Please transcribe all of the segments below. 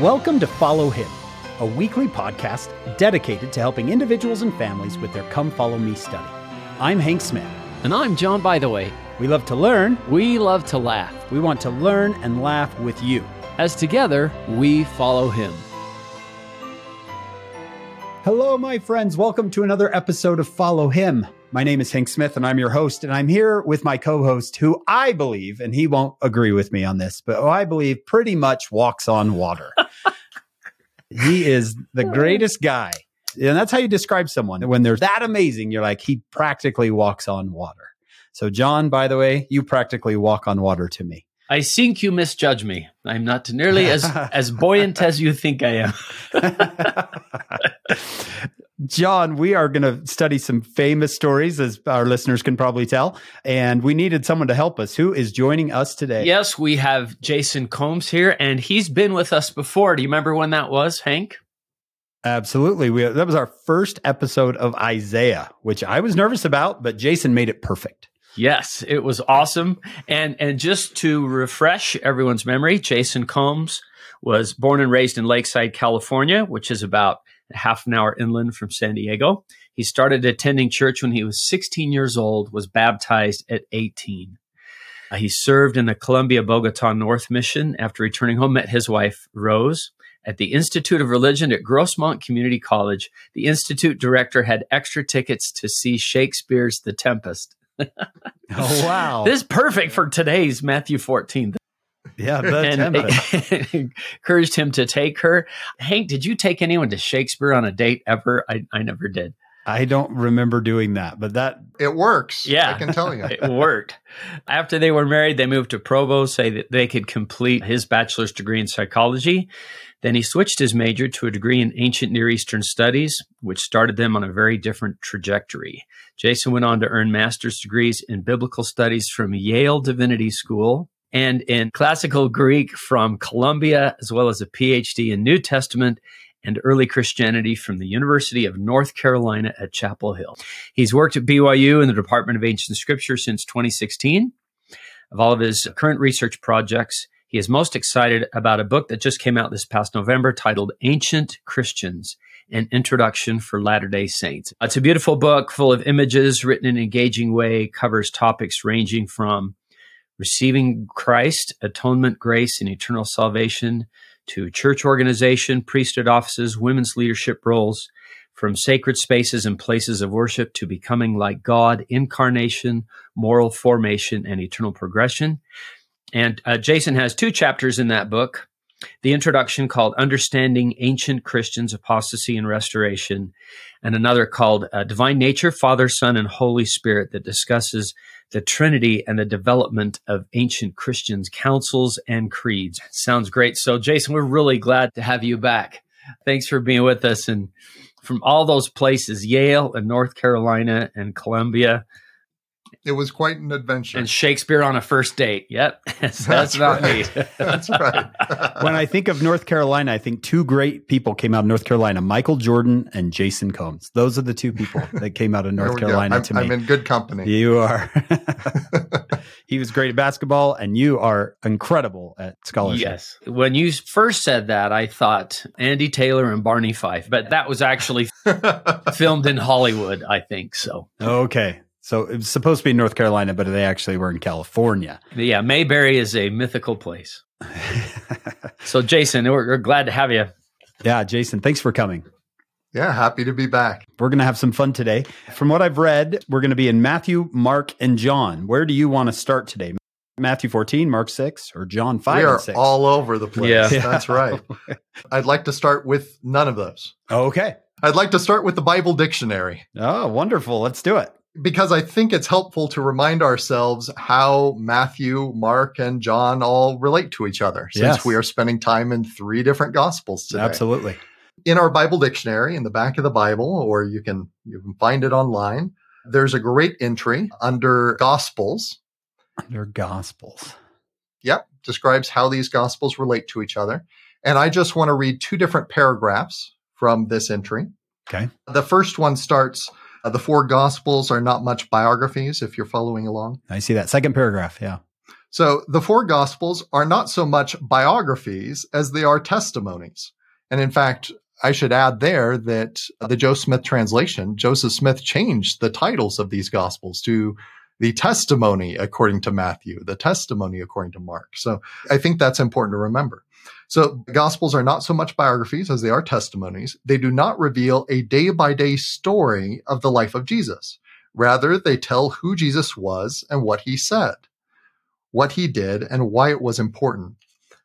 Welcome to Follow Him, a weekly podcast dedicated to helping individuals and families with their Come Follow Me study. I'm Hank Smith. And I'm John Bytheway. We love to learn. We love to laugh. We want to learn and laugh with you. As together, we follow him. Hello, my friends. Welcome to another episode of Follow Him. My name is Hank Smith, and I'm your host. And I'm here with my co host, who I believe, and he won't agree with me on this, but who I believe pretty much walks on water. he is the oh. greatest guy. And that's how you describe someone. When they're that amazing, you're like, he practically walks on water. So, John Bytheway, you practically walk on water to me. I think you misjudge me. I'm not nearly as, as buoyant as you think I am. John, we are going to study some famous stories, as our listeners can probably tell. And we needed someone to help us. Who is joining us today? Yes, we have Jason Combs here, and he's been with us before. Do you remember when that was, Hank? Absolutely. We, that was our first episode of Isaiah, which I was nervous about, but Jason made it perfect. Yes, it was awesome. And and just to refresh everyone's memory, Jason Combs was born and raised in Lakeside, California, which is about half an hour inland from San Diego. He started attending church when he was 16 years old, was baptized at 18. Uh, he served in the Colombia Bogota North Mission after returning home, met his wife, Rose. At the Institute of Religion at Grossmont Community College, the Institute director had extra tickets to see Shakespeare's The Tempest. oh, wow. this is perfect for today's Matthew 14. Yeah, the and encouraged him to take her. Hank, did you take anyone to Shakespeare on a date ever? I, I never did. I don't remember doing that, but that it works. Yeah, I can tell you it worked. After they were married, they moved to Provo so that they could complete his bachelor's degree in psychology. Then he switched his major to a degree in ancient Near Eastern studies, which started them on a very different trajectory. Jason went on to earn master's degrees in biblical studies from Yale Divinity School and in classical Greek from Columbia, as well as a PhD in New Testament and early Christianity from the University of North Carolina at Chapel Hill. He's worked at BYU in the Department of Ancient Scripture since 2016. Of all of his current research projects, he is most excited about a book that just came out this past November titled Ancient Christians An Introduction for Latter day Saints. It's a beautiful book full of images written in an engaging way, covers topics ranging from receiving Christ, atonement, grace, and eternal salvation to church organization, priesthood offices, women's leadership roles, from sacred spaces and places of worship to becoming like God, incarnation, moral formation, and eternal progression. And uh, Jason has two chapters in that book the introduction called Understanding Ancient Christians, Apostasy and Restoration, and another called uh, Divine Nature, Father, Son, and Holy Spirit that discusses the Trinity and the development of ancient Christians' councils and creeds. Sounds great. So, Jason, we're really glad to have you back. Thanks for being with us. And from all those places, Yale and North Carolina and Columbia, it was quite an adventure. And Shakespeare on a first date. Yep. that's, that's not right. me. that's right. when I think of North Carolina, I think two great people came out of North Carolina Michael Jordan and Jason Combs. Those are the two people that came out of North Carolina I'm, to me. I'm in good company. You are. he was great at basketball, and you are incredible at scholarship. Yes. When you first said that, I thought Andy Taylor and Barney Fife, but that was actually filmed in Hollywood, I think. So. Okay. So it was supposed to be North Carolina, but they actually were in California. Yeah, Mayberry is a mythical place. so, Jason, we're, we're, glad to have you. Yeah, Jason, thanks for coming. Yeah, happy to be back. We're going to have some fun today. From what I've read, we're going to be in Matthew, Mark, and John. Where do you want to start today? Matthew 14, Mark 6, or John 5 we are 6? all over the place. Yeah. That's right. I'd like to start with none of those. Okay. I'd like to start with the Bible dictionary. Oh, wonderful. Let's do it because I think it's helpful to remind ourselves how Matthew, Mark, and John all relate to each other since Yes. we are spending time in three different gospels today. Absolutely. In our Bible dictionary, in the back of the Bible, or you can you can find it online, there's a great entry under gospels. Under Gospels. Yep, describes how these gospels relate to each other. And I just want to read two different paragraphs from this entry. Okay. The first one starts uh, the four gospels are not much biographies if you're following along. I see that. Second paragraph. Yeah. So the four gospels are not so much biographies as they are testimonies. And in fact, I should add there that the Joe Smith translation, Joseph Smith changed the titles of these gospels to the testimony according to Matthew, the testimony according to Mark. So I think that's important to remember. So gospels are not so much biographies as they are testimonies. They do not reveal a day by day story of the life of Jesus. Rather, they tell who Jesus was and what he said, what he did, and why it was important.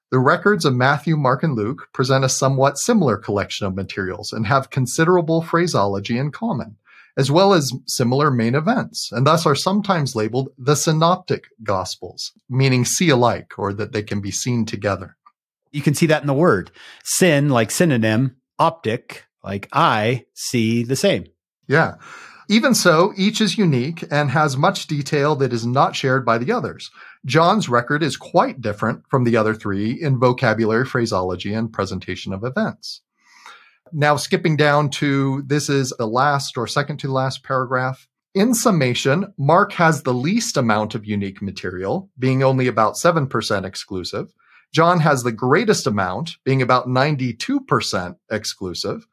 The records of Matthew, Mark, and Luke present a somewhat similar collection of materials and have considerable phraseology in common, as well as similar main events, and thus are sometimes labeled the synoptic gospels, meaning see alike or that they can be seen together. You can see that in the word. Sin, like synonym, optic, like I see the same. Yeah. Even so, each is unique and has much detail that is not shared by the others. John's record is quite different from the other three in vocabulary, phraseology, and presentation of events. Now, skipping down to this is the last or second to last paragraph. In summation, Mark has the least amount of unique material, being only about 7% exclusive. John has the greatest amount, being about 92% exclusive.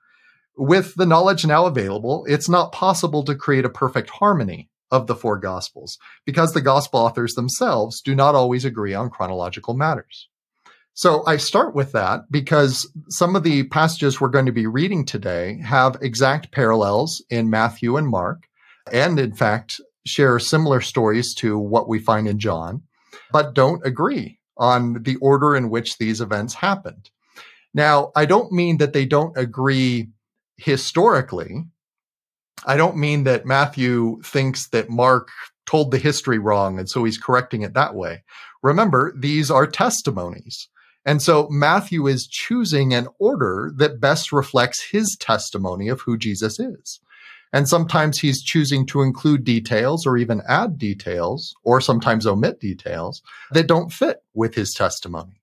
With the knowledge now available, it's not possible to create a perfect harmony of the four gospels because the gospel authors themselves do not always agree on chronological matters. So I start with that because some of the passages we're going to be reading today have exact parallels in Matthew and Mark, and in fact, share similar stories to what we find in John, but don't agree on the order in which these events happened. Now, I don't mean that they don't agree historically, I don't mean that Matthew thinks that Mark told the history wrong and so he's correcting it that way. Remember, these are testimonies. And so Matthew is choosing an order that best reflects his testimony of who Jesus is. And sometimes he's choosing to include details or even add details or sometimes omit details that don't fit with his testimony.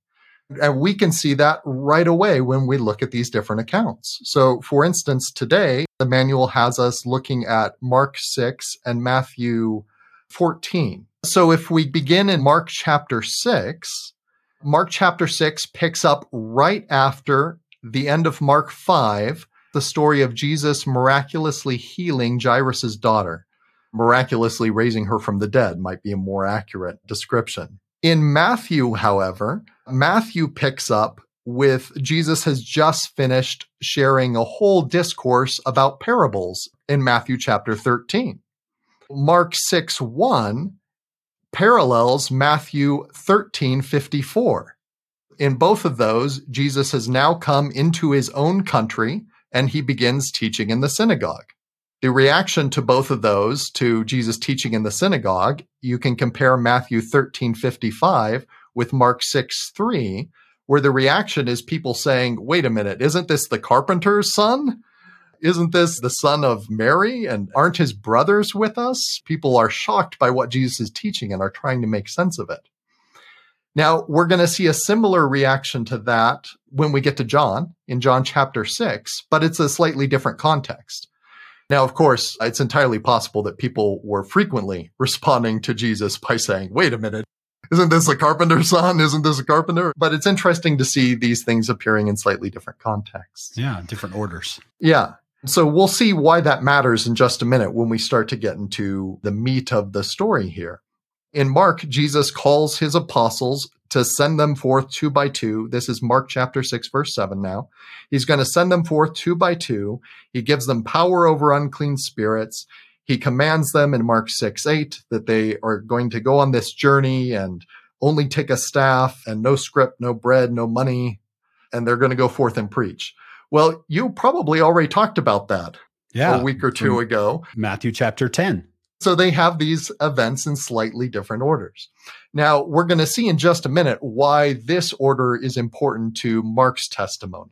And we can see that right away when we look at these different accounts. So, for instance, today, the manual has us looking at Mark 6 and Matthew 14. So, if we begin in Mark chapter 6, Mark chapter 6 picks up right after the end of Mark 5, the story of Jesus miraculously healing Jairus' daughter. Miraculously raising her from the dead might be a more accurate description. In Matthew, however, Matthew picks up with Jesus has just finished sharing a whole discourse about parables in Matthew chapter 13. Mark 6 1 parallels Matthew 13 54. In both of those, Jesus has now come into his own country and he begins teaching in the synagogue. The reaction to both of those, to Jesus teaching in the synagogue, you can compare Matthew 13 55 with Mark 6 3, where the reaction is people saying, wait a minute, isn't this the carpenter's son? Isn't this the son of Mary? And aren't his brothers with us? People are shocked by what Jesus is teaching and are trying to make sense of it. Now, we're going to see a similar reaction to that when we get to John in John chapter 6, but it's a slightly different context. Now, of course, it's entirely possible that people were frequently responding to Jesus by saying, wait a minute, isn't this a carpenter's son? Isn't this a carpenter? But it's interesting to see these things appearing in slightly different contexts. Yeah, different orders. Yeah. So we'll see why that matters in just a minute when we start to get into the meat of the story here. In Mark, Jesus calls his apostles to send them forth two by two. This is Mark chapter 6, verse 7 now. He's going to send them forth two by two. He gives them power over unclean spirits. He commands them in Mark 6, 8 that they are going to go on this journey and only take a staff and no scrip, no bread, no money, and they're going to go forth and preach. Well, you probably already talked about that yeah, a week or two ago. Matthew chapter 10. So they have these events in slightly different orders. Now, we're going to see in just a minute why this order is important to Mark's testimony.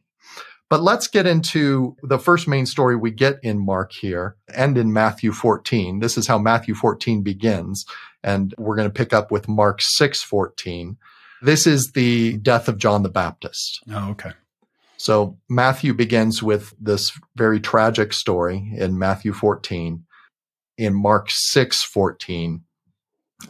But let's get into the first main story we get in Mark here and in Matthew 14. This is how Matthew 14 begins. And we're going to pick up with Mark 6 14. This is the death of John the Baptist. Oh, okay. So Matthew begins with this very tragic story in Matthew 14 in Mark 6 14,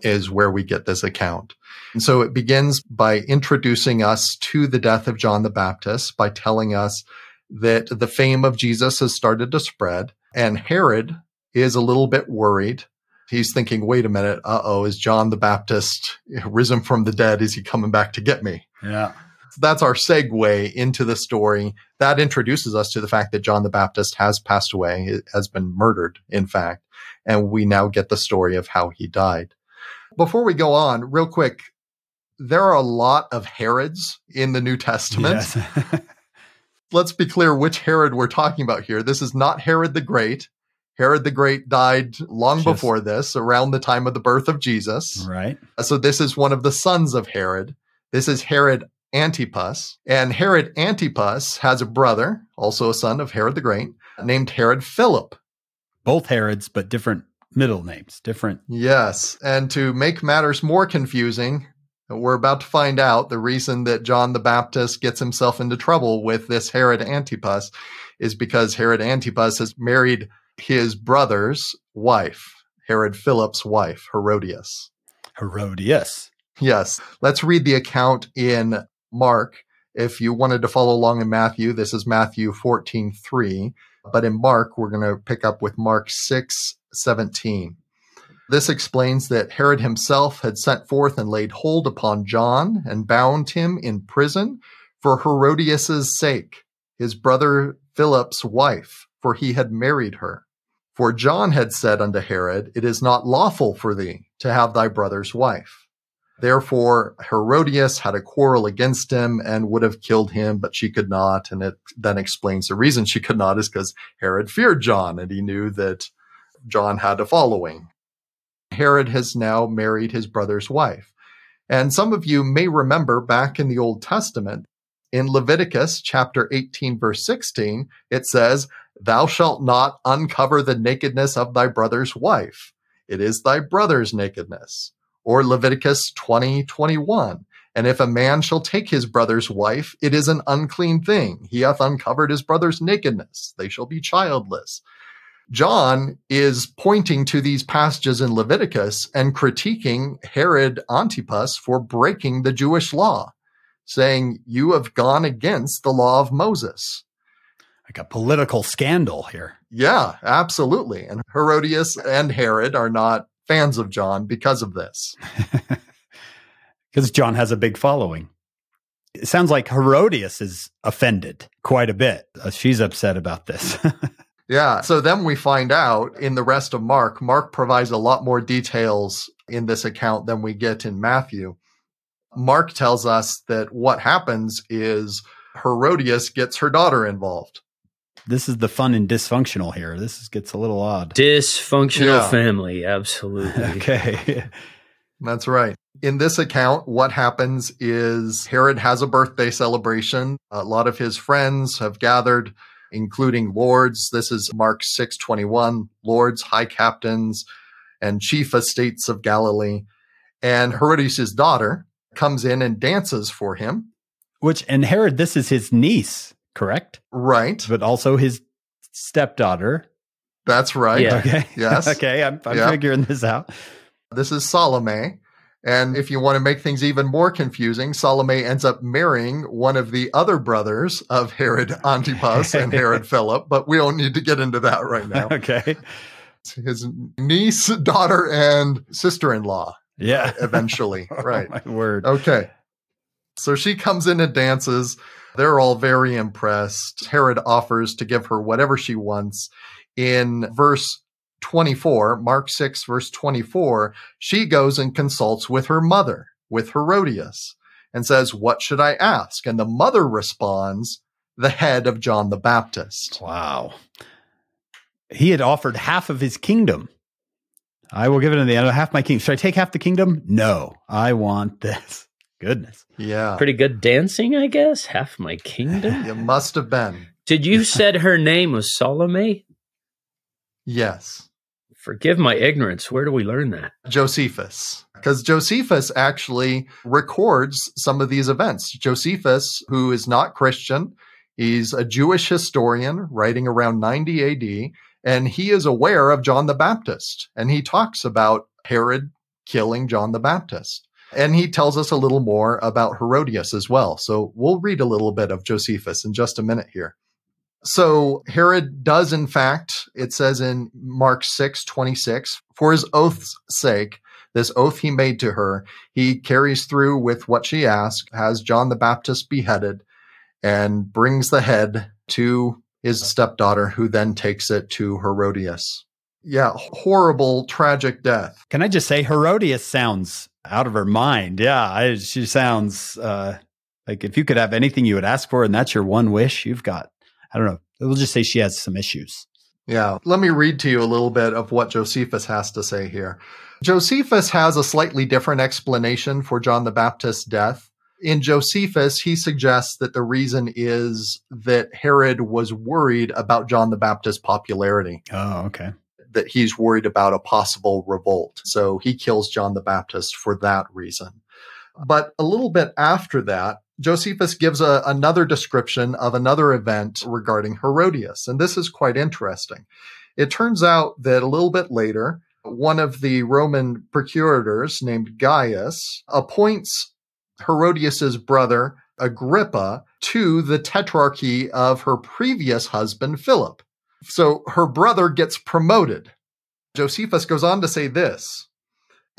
is where we get this account. And so it begins by introducing us to the death of John the Baptist by telling us that the fame of Jesus has started to spread and Herod is a little bit worried. He's thinking, wait a minute, uh oh, is John the Baptist risen from the dead? Is he coming back to get me? Yeah. That's our segue into the story. That introduces us to the fact that John the Baptist has passed away, has been murdered, in fact. And we now get the story of how he died. Before we go on, real quick, there are a lot of Herods in the New Testament. Yes. Let's be clear which Herod we're talking about here. This is not Herod the Great. Herod the Great died long Just, before this, around the time of the birth of Jesus. Right. Uh, so this is one of the sons of Herod. This is Herod Antipas. And Herod Antipas has a brother, also a son of Herod the Great, named Herod Philip. Both Herods, but different middle names, different. Yes. And to make matters more confusing, we're about to find out the reason that John the Baptist gets himself into trouble with this Herod Antipas is because Herod Antipas has married his brother's wife, Herod Philip's wife, Herodias. Herodias. Yes. Let's read the account in Mark. If you wanted to follow along in Matthew, this is Matthew 14 3. But in Mark, we're going to pick up with Mark 6 17. This explains that Herod himself had sent forth and laid hold upon John and bound him in prison for Herodias' sake, his brother Philip's wife, for he had married her. For John had said unto Herod, It is not lawful for thee to have thy brother's wife. Therefore, Herodias had a quarrel against him and would have killed him, but she could not. And it then explains the reason she could not is because Herod feared John and he knew that John had a following. Herod has now married his brother's wife. And some of you may remember back in the Old Testament, in Leviticus chapter 18, verse 16, it says, Thou shalt not uncover the nakedness of thy brother's wife. It is thy brother's nakedness. Or Leviticus 20, 21. And if a man shall take his brother's wife, it is an unclean thing. He hath uncovered his brother's nakedness. They shall be childless. John is pointing to these passages in Leviticus and critiquing Herod Antipas for breaking the Jewish law, saying, You have gone against the law of Moses. Like a political scandal here. Yeah, absolutely. And Herodias and Herod are not fans of John because of this. Because John has a big following. It sounds like Herodias is offended quite a bit. Uh, she's upset about this. Yeah. So then we find out in the rest of Mark, Mark provides a lot more details in this account than we get in Matthew. Mark tells us that what happens is Herodias gets her daughter involved. This is the fun and dysfunctional here. This is, gets a little odd. Dysfunctional yeah. family, absolutely. okay. That's right. In this account, what happens is Herod has a birthday celebration. A lot of his friends have gathered including lords. This is Mark 6:21, lords, high captains, and chief estates of Galilee. And Herodias' daughter comes in and dances for him. Which and Herod, this is his niece, correct? Right. But also his stepdaughter. That's right. Yeah. Okay. Yes. okay. I'm, I'm yep. figuring this out. This is Salome. And if you want to make things even more confusing, Salome ends up marrying one of the other brothers of Herod Antipas and Herod Philip, but we don't need to get into that right now. okay. His niece, daughter, and sister in law. Yeah. Eventually. Oh, right. oh, my word. Okay. So she comes in and dances. They're all very impressed. Herod offers to give her whatever she wants. In verse 24, Mark 6, verse 24, she goes and consults with her mother, with Herodias, and says, What should I ask? And the mother responds, The head of John the Baptist. Wow. He had offered half of his kingdom. I will give it in the end of half my kingdom. Should I take half the kingdom? No, I want this. Goodness. Yeah. Pretty good dancing, I guess. Half my kingdom. you must have been. Did you said her name was Salome? Yes. Forgive my ignorance. Where do we learn that? Josephus. Because Josephus actually records some of these events. Josephus, who is not Christian, he's a Jewish historian writing around 90 AD, and he is aware of John the Baptist. And he talks about Herod killing John the Baptist. And he tells us a little more about Herodias as well. So we'll read a little bit of Josephus in just a minute here. So Herod does, in fact, it says in Mark 6 26, for his oath's sake, this oath he made to her, he carries through with what she asked, has John the Baptist beheaded, and brings the head to his stepdaughter, who then takes it to Herodias. Yeah, horrible, tragic death. Can I just say, Herodias sounds out of her mind. Yeah, I, she sounds uh, like if you could have anything you would ask for, and that's your one wish, you've got. I don't know. We'll just say she has some issues. Yeah, let me read to you a little bit of what Josephus has to say here. Josephus has a slightly different explanation for John the Baptist's death. In Josephus, he suggests that the reason is that Herod was worried about John the Baptist's popularity. Oh, okay that he's worried about a possible revolt. So he kills John the Baptist for that reason. But a little bit after that, Josephus gives a, another description of another event regarding Herodias. And this is quite interesting. It turns out that a little bit later, one of the Roman procurators named Gaius appoints Herodias's brother Agrippa to the tetrarchy of her previous husband Philip. So her brother gets promoted. Josephus goes on to say this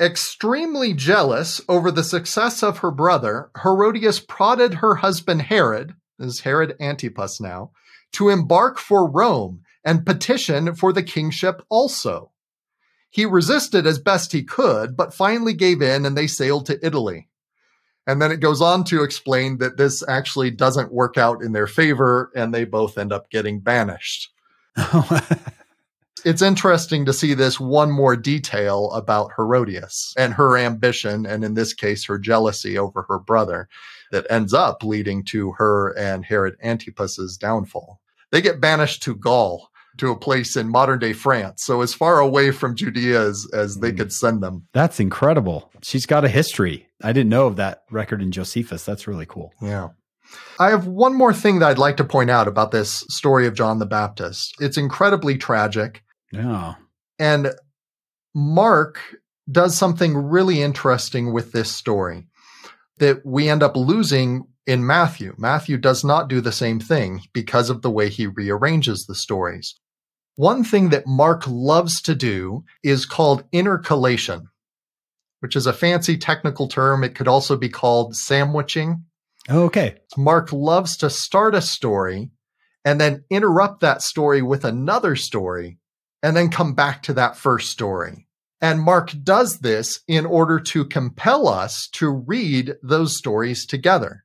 Extremely jealous over the success of her brother, Herodias prodded her husband Herod, this is Herod Antipas now, to embark for Rome and petition for the kingship also. He resisted as best he could, but finally gave in and they sailed to Italy. And then it goes on to explain that this actually doesn't work out in their favor and they both end up getting banished. it's interesting to see this one more detail about Herodias and her ambition, and in this case, her jealousy over her brother, that ends up leading to her and Herod Antipas's downfall. They get banished to Gaul, to a place in modern day France, so as far away from Judea as, as they mm. could send them. That's incredible. She's got a history. I didn't know of that record in Josephus. That's really cool. Yeah. I have one more thing that I'd like to point out about this story of John the Baptist. It's incredibly tragic. Yeah. And Mark does something really interesting with this story that we end up losing in Matthew. Matthew does not do the same thing because of the way he rearranges the stories. One thing that Mark loves to do is called intercalation, which is a fancy technical term. It could also be called sandwiching. Okay. Mark loves to start a story and then interrupt that story with another story and then come back to that first story. And Mark does this in order to compel us to read those stories together.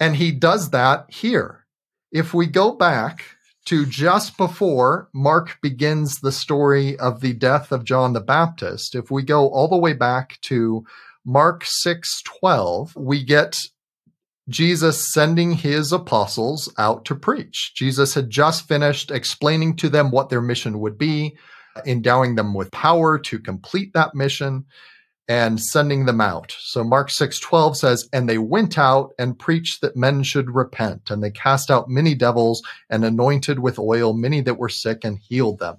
And he does that here. If we go back to just before Mark begins the story of the death of John the Baptist, if we go all the way back to Mark 6:12, we get Jesus sending his apostles out to preach. Jesus had just finished explaining to them what their mission would be, endowing them with power to complete that mission and sending them out. So Mark 6:12 says, "And they went out and preached that men should repent, and they cast out many devils and anointed with oil many that were sick and healed them."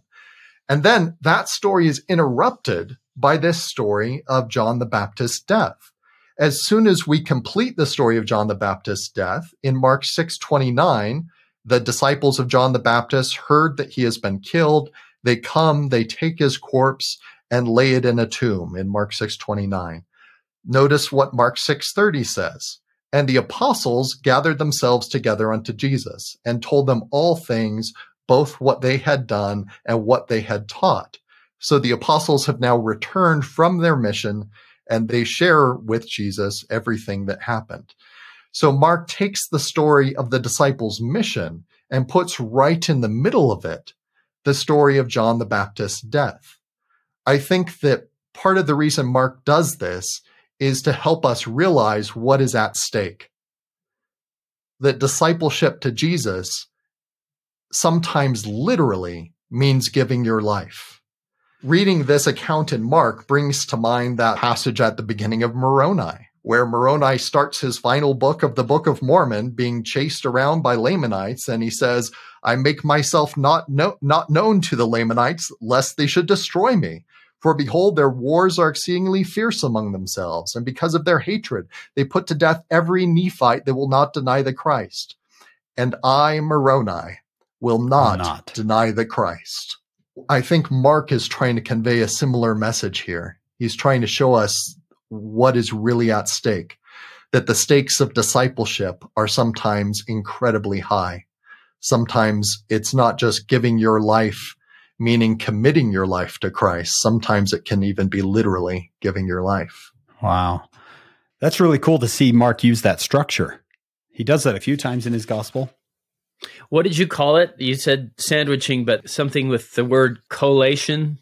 And then that story is interrupted by this story of John the Baptist's death as soon as we complete the story of John the Baptist's death in Mark 6:29, the disciples of John the Baptist heard that he has been killed. They come, they take his corpse and lay it in a tomb in Mark 6:29. Notice what Mark 6:30 says. And the apostles gathered themselves together unto Jesus and told them all things, both what they had done and what they had taught. So the apostles have now returned from their mission and they share with Jesus everything that happened. So Mark takes the story of the disciples' mission and puts right in the middle of it the story of John the Baptist's death. I think that part of the reason Mark does this is to help us realize what is at stake. That discipleship to Jesus sometimes literally means giving your life reading this account in Mark brings to mind that passage at the beginning of Moroni, where Moroni starts his final book of the Book of Mormon being chased around by Lamanites. And he says, I make myself not, no- not known to the Lamanites, lest they should destroy me. For behold, their wars are exceedingly fierce among themselves, and because of their hatred, they put to death every Nephite that will not deny the Christ. And I, Moroni, will not, not. deny the Christ. I think Mark is trying to convey a similar message here. He's trying to show us what is really at stake, that the stakes of discipleship are sometimes incredibly high. Sometimes it's not just giving your life meaning committing your life to Christ. Sometimes it can even be literally giving your life. Wow. That's really cool to see Mark use that structure. He does that a few times in his gospel. What did you call it? You said sandwiching, but something with the word collation.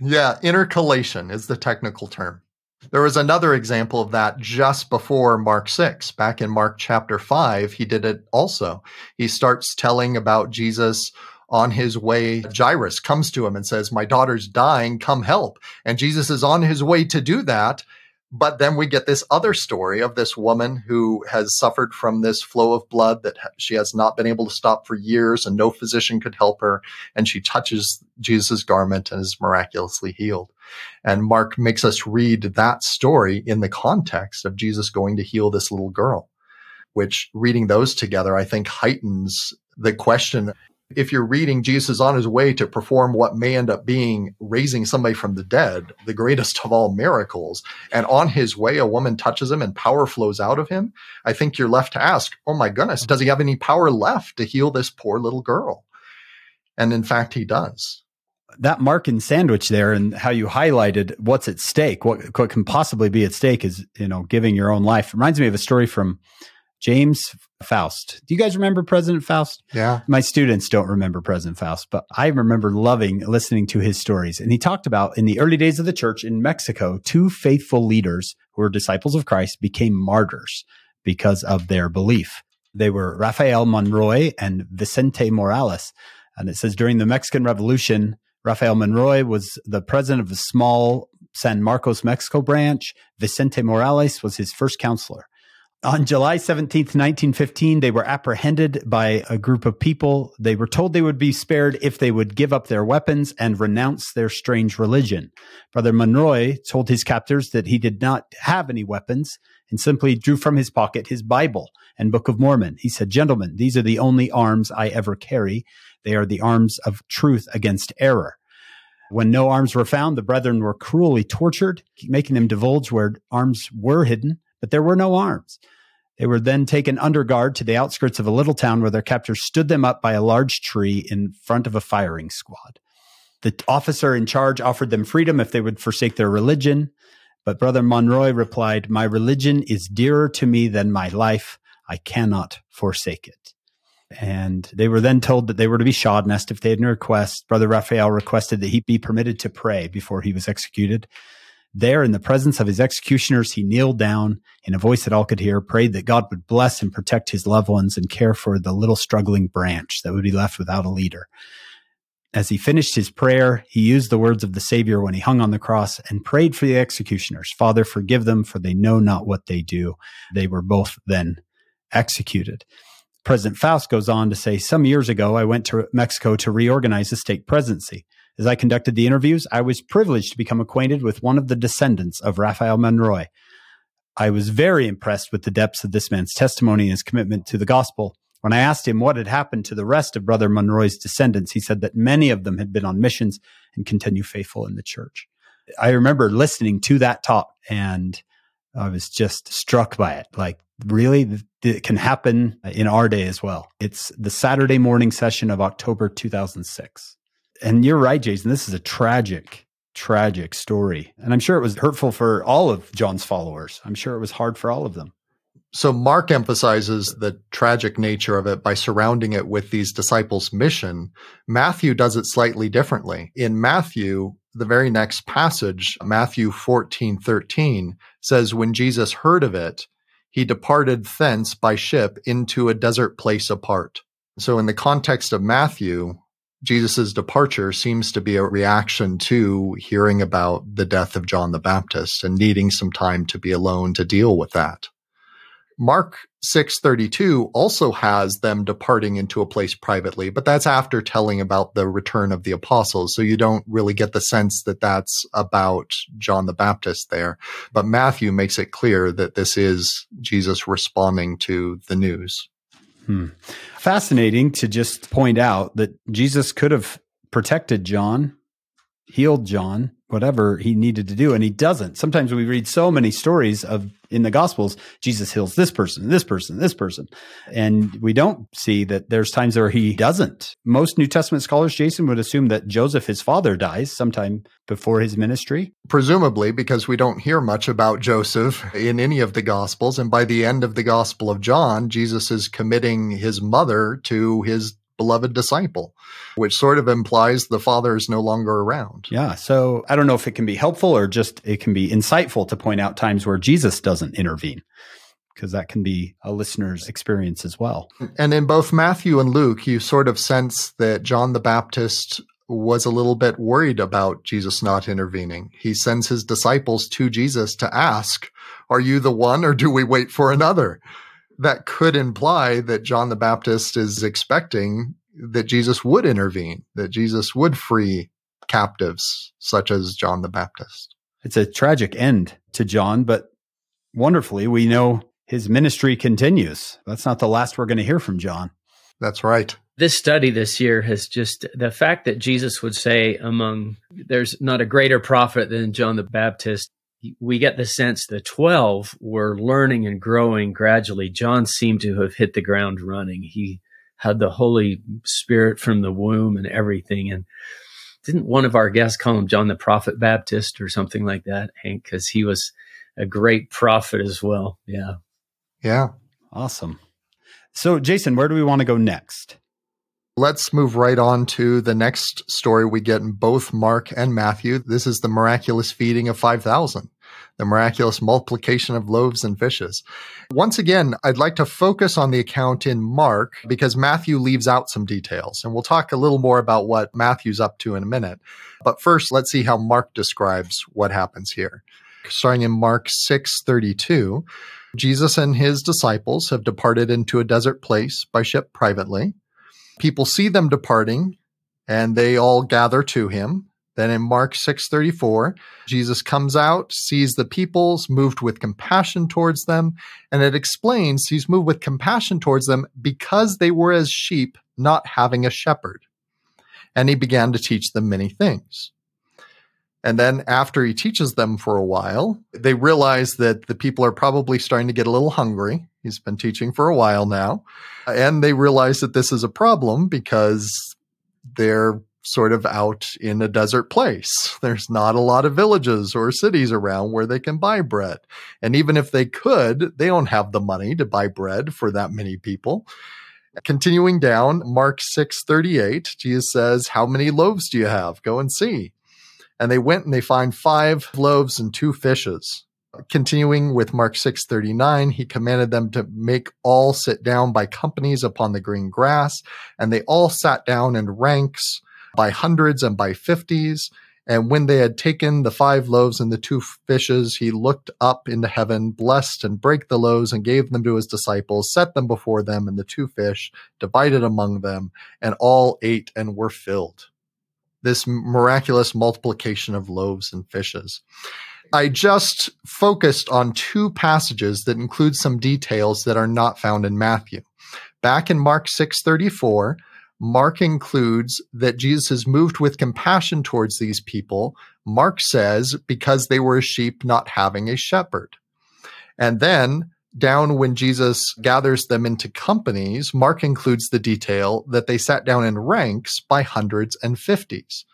Yeah, intercalation is the technical term. There was another example of that just before Mark 6. Back in Mark chapter 5, he did it also. He starts telling about Jesus on his way, Jairus comes to him and says, My daughter's dying, come help. And Jesus is on his way to do that. But then we get this other story of this woman who has suffered from this flow of blood that she has not been able to stop for years and no physician could help her. And she touches Jesus' garment and is miraculously healed. And Mark makes us read that story in the context of Jesus going to heal this little girl, which reading those together, I think heightens the question if you're reading Jesus on his way to perform what may end up being raising somebody from the dead, the greatest of all miracles, and on his way, a woman touches him and power flows out of him, I think you're left to ask, oh my goodness, does he have any power left to heal this poor little girl? And in fact, he does. That Markan sandwich there and how you highlighted what's at stake, what, what can possibly be at stake is, you know, giving your own life. reminds me of a story from James Faust. Do you guys remember President Faust? Yeah. My students don't remember President Faust, but I remember loving listening to his stories. And he talked about in the early days of the church in Mexico, two faithful leaders who were disciples of Christ became martyrs because of their belief. They were Rafael Monroy and Vicente Morales. And it says during the Mexican Revolution, Rafael Monroy was the president of the small San Marcos, Mexico branch. Vicente Morales was his first counselor. On July 17th, 1915, they were apprehended by a group of people. They were told they would be spared if they would give up their weapons and renounce their strange religion. Brother Monroy told his captors that he did not have any weapons and simply drew from his pocket his Bible and Book of Mormon. He said, Gentlemen, these are the only arms I ever carry. They are the arms of truth against error. When no arms were found, the brethren were cruelly tortured, making them divulge where arms were hidden but there were no arms. They were then taken under guard to the outskirts of a little town where their captors stood them up by a large tree in front of a firing squad. The officer in charge offered them freedom if they would forsake their religion. But Brother Monroy replied, My religion is dearer to me than my life. I cannot forsake it. And they were then told that they were to be shod nest if they had any request. Brother Rafael requested that he be permitted to pray before he was executed. There, in the presence of his executioners, he kneeled down in a voice that all could hear, prayed that God would bless and protect his loved ones and care for the little struggling branch that would be left without a leader. As he finished his prayer, he used the words of the Savior when he hung on the cross and prayed for the executioners Father, forgive them, for they know not what they do. They were both then executed. President Faust goes on to say, Some years ago, I went to Mexico to reorganize the stake presidency. As I conducted the interviews, I was privileged to become acquainted with one of the descendants of Rafael Monroy. I was very impressed with the depths of this man's testimony and his commitment to the gospel. When I asked him what had happened to the rest of Brother Monroy's descendants, he said that many of them had been on missions and continue faithful in the church. I remember listening to that talk and I was just struck by it. Like, really, it can happen in our day as well. It's the Saturday morning session of October 2006 and you're right, Jason. This is a tragic, tragic story. And I'm sure it was hurtful for all of John's followers. I'm sure it was hard for all of them. So Mark emphasizes the tragic nature of it by surrounding it with these disciples' mission. Matthew does it slightly differently. In Matthew, the very next passage, Matthew 14, 13, says, When Jesus heard of it, he departed thence by ship into a desert place apart. So in the context of Matthew, Jesus' departure seems to be a reaction to hearing about the death of John the Baptist and needing some time to be alone to deal with that. Mark 632 also has them departing into a place privately, but that's after telling about the return of the apostles. So you don't really get the sense that that's about John the Baptist there. But Matthew makes it clear that this is Jesus responding to the news. Hmm. Fascinating to just point out that Jesus could have protected John, healed John, whatever he needed to do and he doesn't. Sometimes we read so many stories of in the gospels jesus heals this person this person this person. And we don't see that there's times where he doesn't. Most new testament scholars jason would assume that joseph his father dies sometime before his ministry. Presumably because we don't hear much about joseph in any of the gospels and by the end of the gospel of john jesus is committing his mother to his beloved disciple, which sort of implies the father is no longer around. Yeah. So I don't know if it can be helpful or just it can be insightful to point out times where Jesus doesn't intervene because that can be a listener's experience as well. And in both Matthew and Luke, you sort of sense that John the Baptist was a little bit worried about Jesus not intervening. He sends his disciples to Jesus to ask, Are you the one or do we wait for another? That could imply that John the Baptist is expecting that Jesus would intervene, that Jesus would free captives such as John the Baptist. It's a tragic end to John, but wonderfully, we know his ministry continues. That's not the last we're going to hear from John. That's right. This study this year has just the fact that Jesus would say, among there's not a greater prophet than John the Baptist we get the sense the 12 were learning and growing gradually. John seemed to have hit the ground running. He had the Holy Spirit from the womb and everything. And didn't one of our guests call him John the Prophet Baptist or something like that, Hank? Because he was a great prophet as well. Yeah. Yeah. Awesome. So, Jason, where do we want to go next? Let's move right on to the next story we get in both Mark and Matthew. This is the miraculous feeding of 5,000, the miraculous multiplication of loaves and fishes. Once again, I'd like to focus on the account in Mark because Matthew leaves out some details, and we'll talk a little more about what Matthew's up to in a minute. But first, let's see how Mark describes what happens here. Starting in Mark 6:32, Jesus and his disciples have departed into a desert place by ship privately. People see them departing and they all gather to him. Then in Mark 6:34, Jesus comes out, sees the peoples, moved with compassion towards them, and it explains he's moved with compassion towards them because they were as sheep not having a shepherd. And he began to teach them many things. And then after he teaches them for a while, they realize that the people are probably starting to get a little hungry. He's been teaching for a while now. And they realize that this is a problem because they're sort of out in a desert place. There's not a lot of villages or cities around where they can buy bread. And even if they could, they don't have the money to buy bread for that many people. Continuing down, Mark 6:38, Jesus says, "How many loaves do you have? Go and see." And they went and they find five loaves and two fishes. Continuing with Mark 6:39, he commanded them to make all sit down by companies upon the green grass, and they all sat down in ranks by hundreds and by fifties. And when they had taken the five loaves and the two fishes, he looked up into heaven, blessed and brake the loaves and gave them to his disciples, set them before them, and the two fish divided among them, and all ate and were filled this miraculous multiplication of loaves and fishes. I just focused on two passages that include some details that are not found in Matthew. Back in Mark 6:34, Mark includes that Jesus is moved with compassion towards these people. Mark says because they were a sheep not having a shepherd. And then down when Jesus gathers them into companies, Mark includes the detail that they sat down in ranks by hundreds and fifties.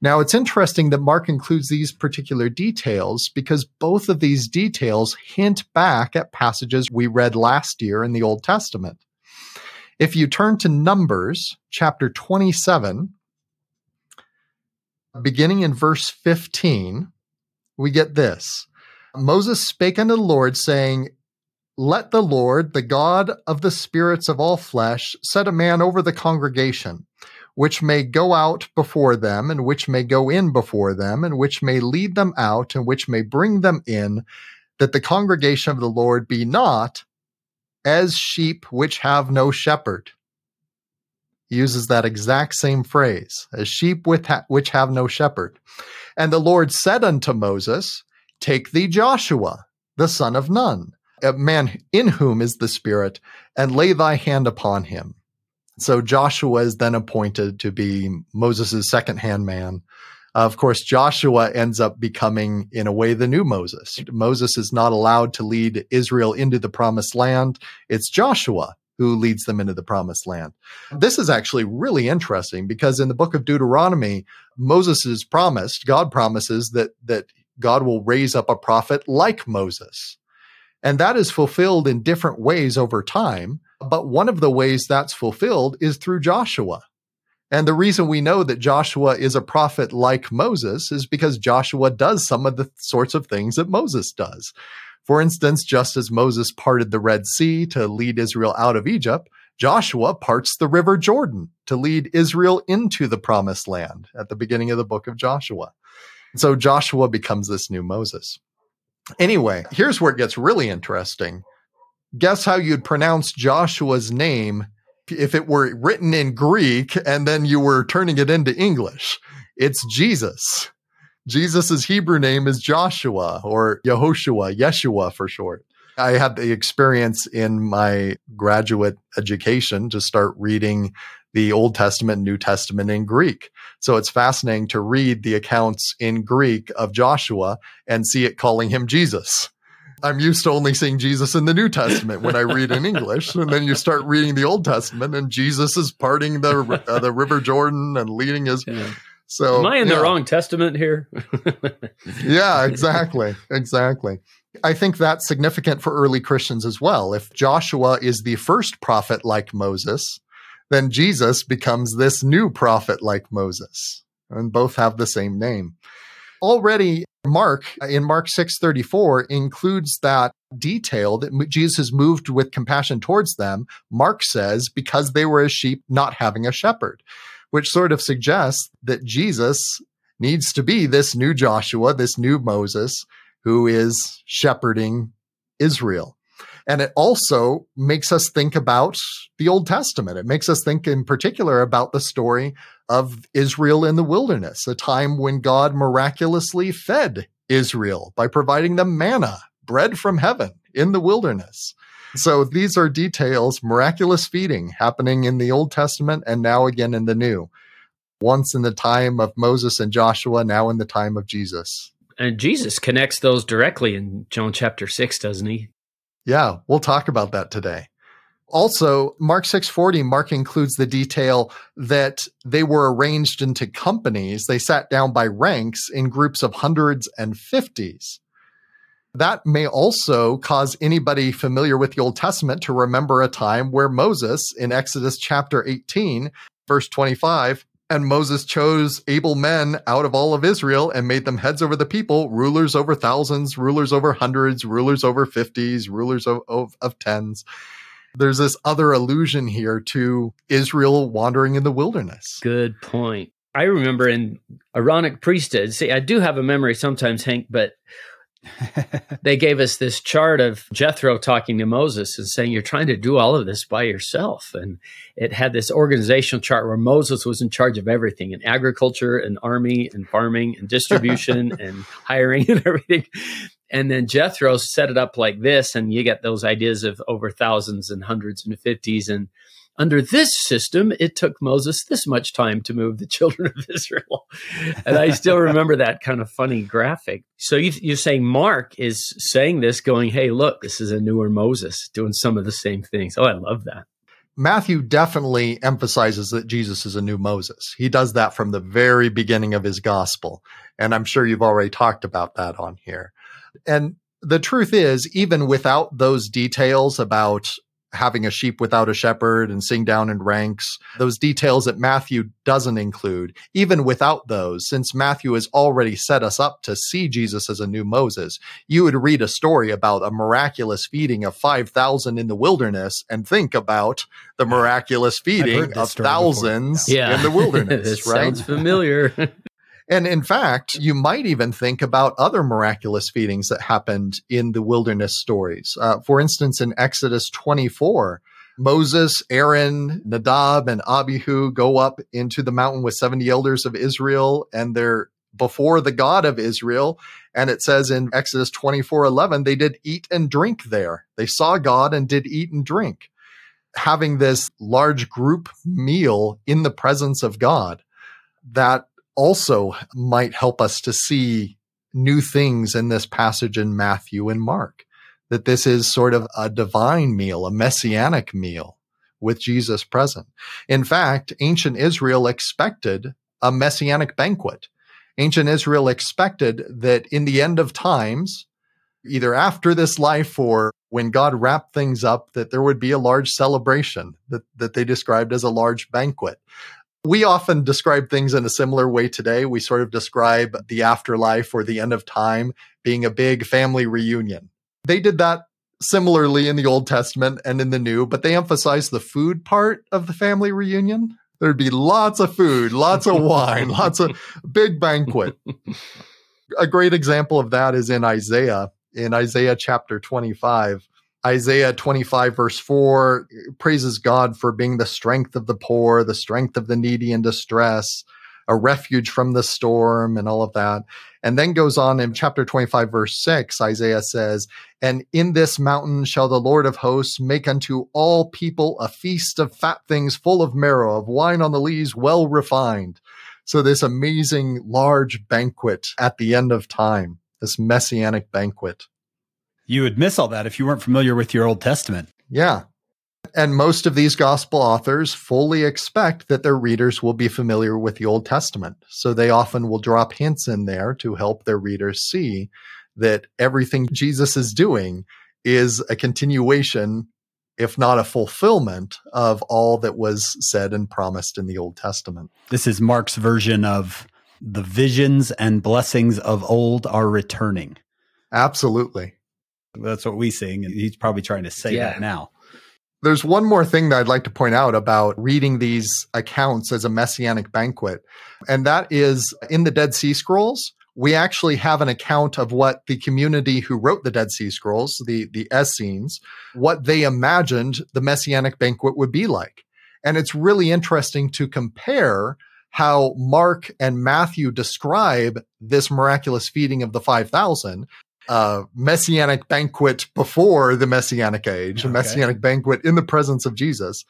Now, it's interesting that Mark includes these particular details because both of these details hint back at passages we read last year in the Old Testament. If you turn to Numbers chapter 27, beginning in verse 15, we get this. Moses spake unto the Lord, saying, let the Lord, the God of the spirits of all flesh, set a man over the congregation, which may go out before them, and which may go in before them, and which may lead them out, and which may bring them in, that the congregation of the Lord be not as sheep which have no shepherd. He uses that exact same phrase, as sheep ha- which have no shepherd. And the Lord said unto Moses, Take thee Joshua, the son of Nun, a man in whom is the Spirit, and lay thy hand upon him. So Joshua is then appointed to be Moses' second hand man. Uh, of course, Joshua ends up becoming, in a way, the new Moses. Moses is not allowed to lead Israel into the promised land. It's Joshua who leads them into the promised land. This is actually really interesting because in the book of Deuteronomy, Moses is promised, God promises that, that God will raise up a prophet like Moses. And that is fulfilled in different ways over time. But one of the ways that's fulfilled is through Joshua. And the reason we know that Joshua is a prophet like Moses is because Joshua does some of the sorts of things that Moses does. For instance, just as Moses parted the Red Sea to lead Israel out of Egypt, Joshua parts the River Jordan to lead Israel into the promised land at the beginning of the book of Joshua. So Joshua becomes this new Moses. Anyway, here's where it gets really interesting. Guess how you'd pronounce Joshua's name if it were written in Greek and then you were turning it into English? It's Jesus. Jesus' Hebrew name is Joshua or Yehoshua, Yeshua for short. I had the experience in my graduate education to start reading the Old Testament, New Testament in Greek. So it's fascinating to read the accounts in Greek of Joshua and see it calling him Jesus. I'm used to only seeing Jesus in the New Testament when I read in English, and then you start reading the Old Testament, and Jesus is parting the uh, the River Jordan and leading his yeah. So am I in yeah. the wrong testament here? yeah, exactly. Exactly. I think that's significant for early Christians as well. If Joshua is the first prophet like Moses, then Jesus becomes this new prophet like Moses. And both have the same name. Already Mark in Mark 6:34 includes that detail that Jesus moved with compassion towards them. Mark says because they were as sheep not having a shepherd which sort of suggests that Jesus needs to be this new Joshua, this new Moses who is shepherding Israel. And it also makes us think about the Old Testament. It makes us think in particular about the story of Israel in the wilderness, a time when God miraculously fed Israel by providing them manna, bread from heaven in the wilderness. So these are details, miraculous feeding happening in the Old Testament and now again in the New. Once in the time of Moses and Joshua, now in the time of Jesus. And Jesus connects those directly in John chapter 6, doesn't he? Yeah, we'll talk about that today. Also, Mark 6:40 Mark includes the detail that they were arranged into companies. They sat down by ranks in groups of hundreds and fifties. That may also cause anybody familiar with the Old Testament to remember a time where Moses in Exodus chapter 18, verse 25, and Moses chose able men out of all of Israel and made them heads over the people, rulers over thousands, rulers over hundreds, rulers over fifties, rulers of, of, of tens. There's this other allusion here to Israel wandering in the wilderness. Good point. I remember in Aaronic priesthood, see, I do have a memory sometimes, Hank, but they gave us this chart of Jethro talking to Moses and saying, You're trying to do all of this by yourself. And it had this organizational chart where Moses was in charge of everything in agriculture and army and farming and distribution and hiring and everything. And then Jethro set it up like this, and you get those ideas of over thousands and hundreds and fifties. And under this system, it took Moses this much time to move the children of Israel. and I still remember that kind of funny graphic. So you, you're saying Mark is saying this, going, hey, look, this is a newer Moses doing some of the same things. Oh, I love that. Matthew definitely emphasizes that Jesus is a new Moses. He does that from the very beginning of his gospel. And I'm sure you've already talked about that on here. And the truth is, even without those details about having a sheep without a shepherd and sing down in ranks, those details that Matthew doesn't include, even without those, since Matthew has already set us up to see Jesus as a new Moses, you would read a story about a miraculous feeding of 5,000 in the wilderness and think about the miraculous feeding of thousands yeah. in the wilderness, right? Sounds familiar. And in fact, you might even think about other miraculous feedings that happened in the wilderness stories. Uh, for instance, in Exodus 24, Moses, Aaron, Nadab, and Abihu go up into the mountain with 70 elders of Israel, and they're before the God of Israel. And it says in Exodus 24 11, they did eat and drink there. They saw God and did eat and drink. Having this large group meal in the presence of God, that also might help us to see new things in this passage in Matthew and Mark. That this is sort of a divine meal, a messianic meal with Jesus present. In fact, ancient Israel expected a messianic banquet. Ancient Israel expected that in the end of times, either after this life or when God wrapped things up, that there would be a large celebration that, that they described as a large banquet we often describe things in a similar way today. We sort of describe the afterlife or the end of time being a big family reunion. They did that similarly in the Old Testament and in the New, but they emphasized the food part of the family reunion. There'd be lots of food, lots of wine, lots of big banquet. A great example of that is in Isaiah, in Isaiah chapter 25 Isaiah 25, verse 4, praises God for being the strength of the poor, the strength of the needy in distress, a refuge from the storm, and all of that. And then goes on in chapter 25, verse 6, Isaiah says, And in this mountain shall the Lord of hosts make unto all people a feast of fat things full of marrow, of wine on the lees well refined. So, this amazing large banquet at the end of time, this messianic banquet. You would miss all that if you weren't familiar with your Old Testament. Yeah. And most of these gospel authors fully expect that their readers will be familiar with the Old Testament. So they often will drop hints in there to help their readers see that everything Jesus is doing is a continuation, if not a fulfillment, of all that was said and promised in the Old Testament. This is Mark's version of the visions and blessings of old are returning. Absolutely. That's what we sing. And he's probably trying to say yeah. that now. There's one more thing that I'd like to point out about reading these accounts as a messianic banquet, and that is in the Dead Sea Scrolls. We actually have an account of what the community who wrote the Dead Sea Scrolls, the, the Essenes, what they imagined the messianic banquet would be like. And it's really interesting to compare how Mark and Matthew describe this miraculous feeding of the 5,000 uh, messianic banquet before the messianic age, okay. a messianic banquet in the presence of Jesus,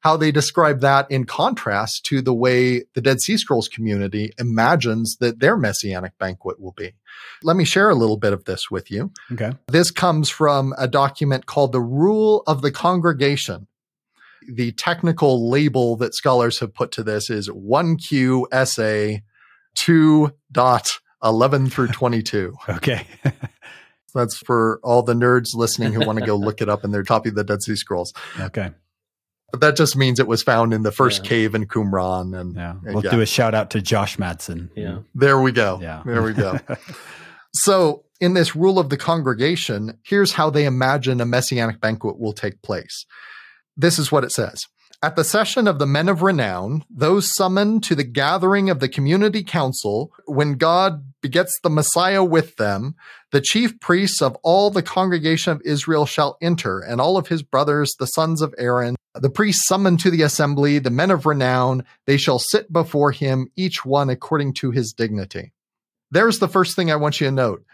how they describe that in contrast to the way the Dead Sea Scrolls community imagines that their messianic banquet will be. Let me share a little bit of this with you. Okay. This comes from a document called the Rule of the Congregation. The technical label that scholars have put to this is 1QSA 2.11 through 22. okay. That's for all the nerds listening who want to go look it up in their copy of the Dead Sea Scrolls. Okay. But that just means it was found in the first yeah. cave in Qumran. And yeah, we'll yeah. do a shout out to Josh Madsen. Yeah. There we go. Yeah. There we go. so in this rule of the congregation, here's how they imagine a messianic banquet will take place. This is what it says. At the session of the men of renown, those summoned to the gathering of the community council, when God begets the Messiah with them, the chief priests of all the congregation of Israel shall enter, and all of his brothers, the sons of Aaron, the priests summoned to the assembly, the men of renown, they shall sit before him, each one according to his dignity. There's the first thing I want you to note.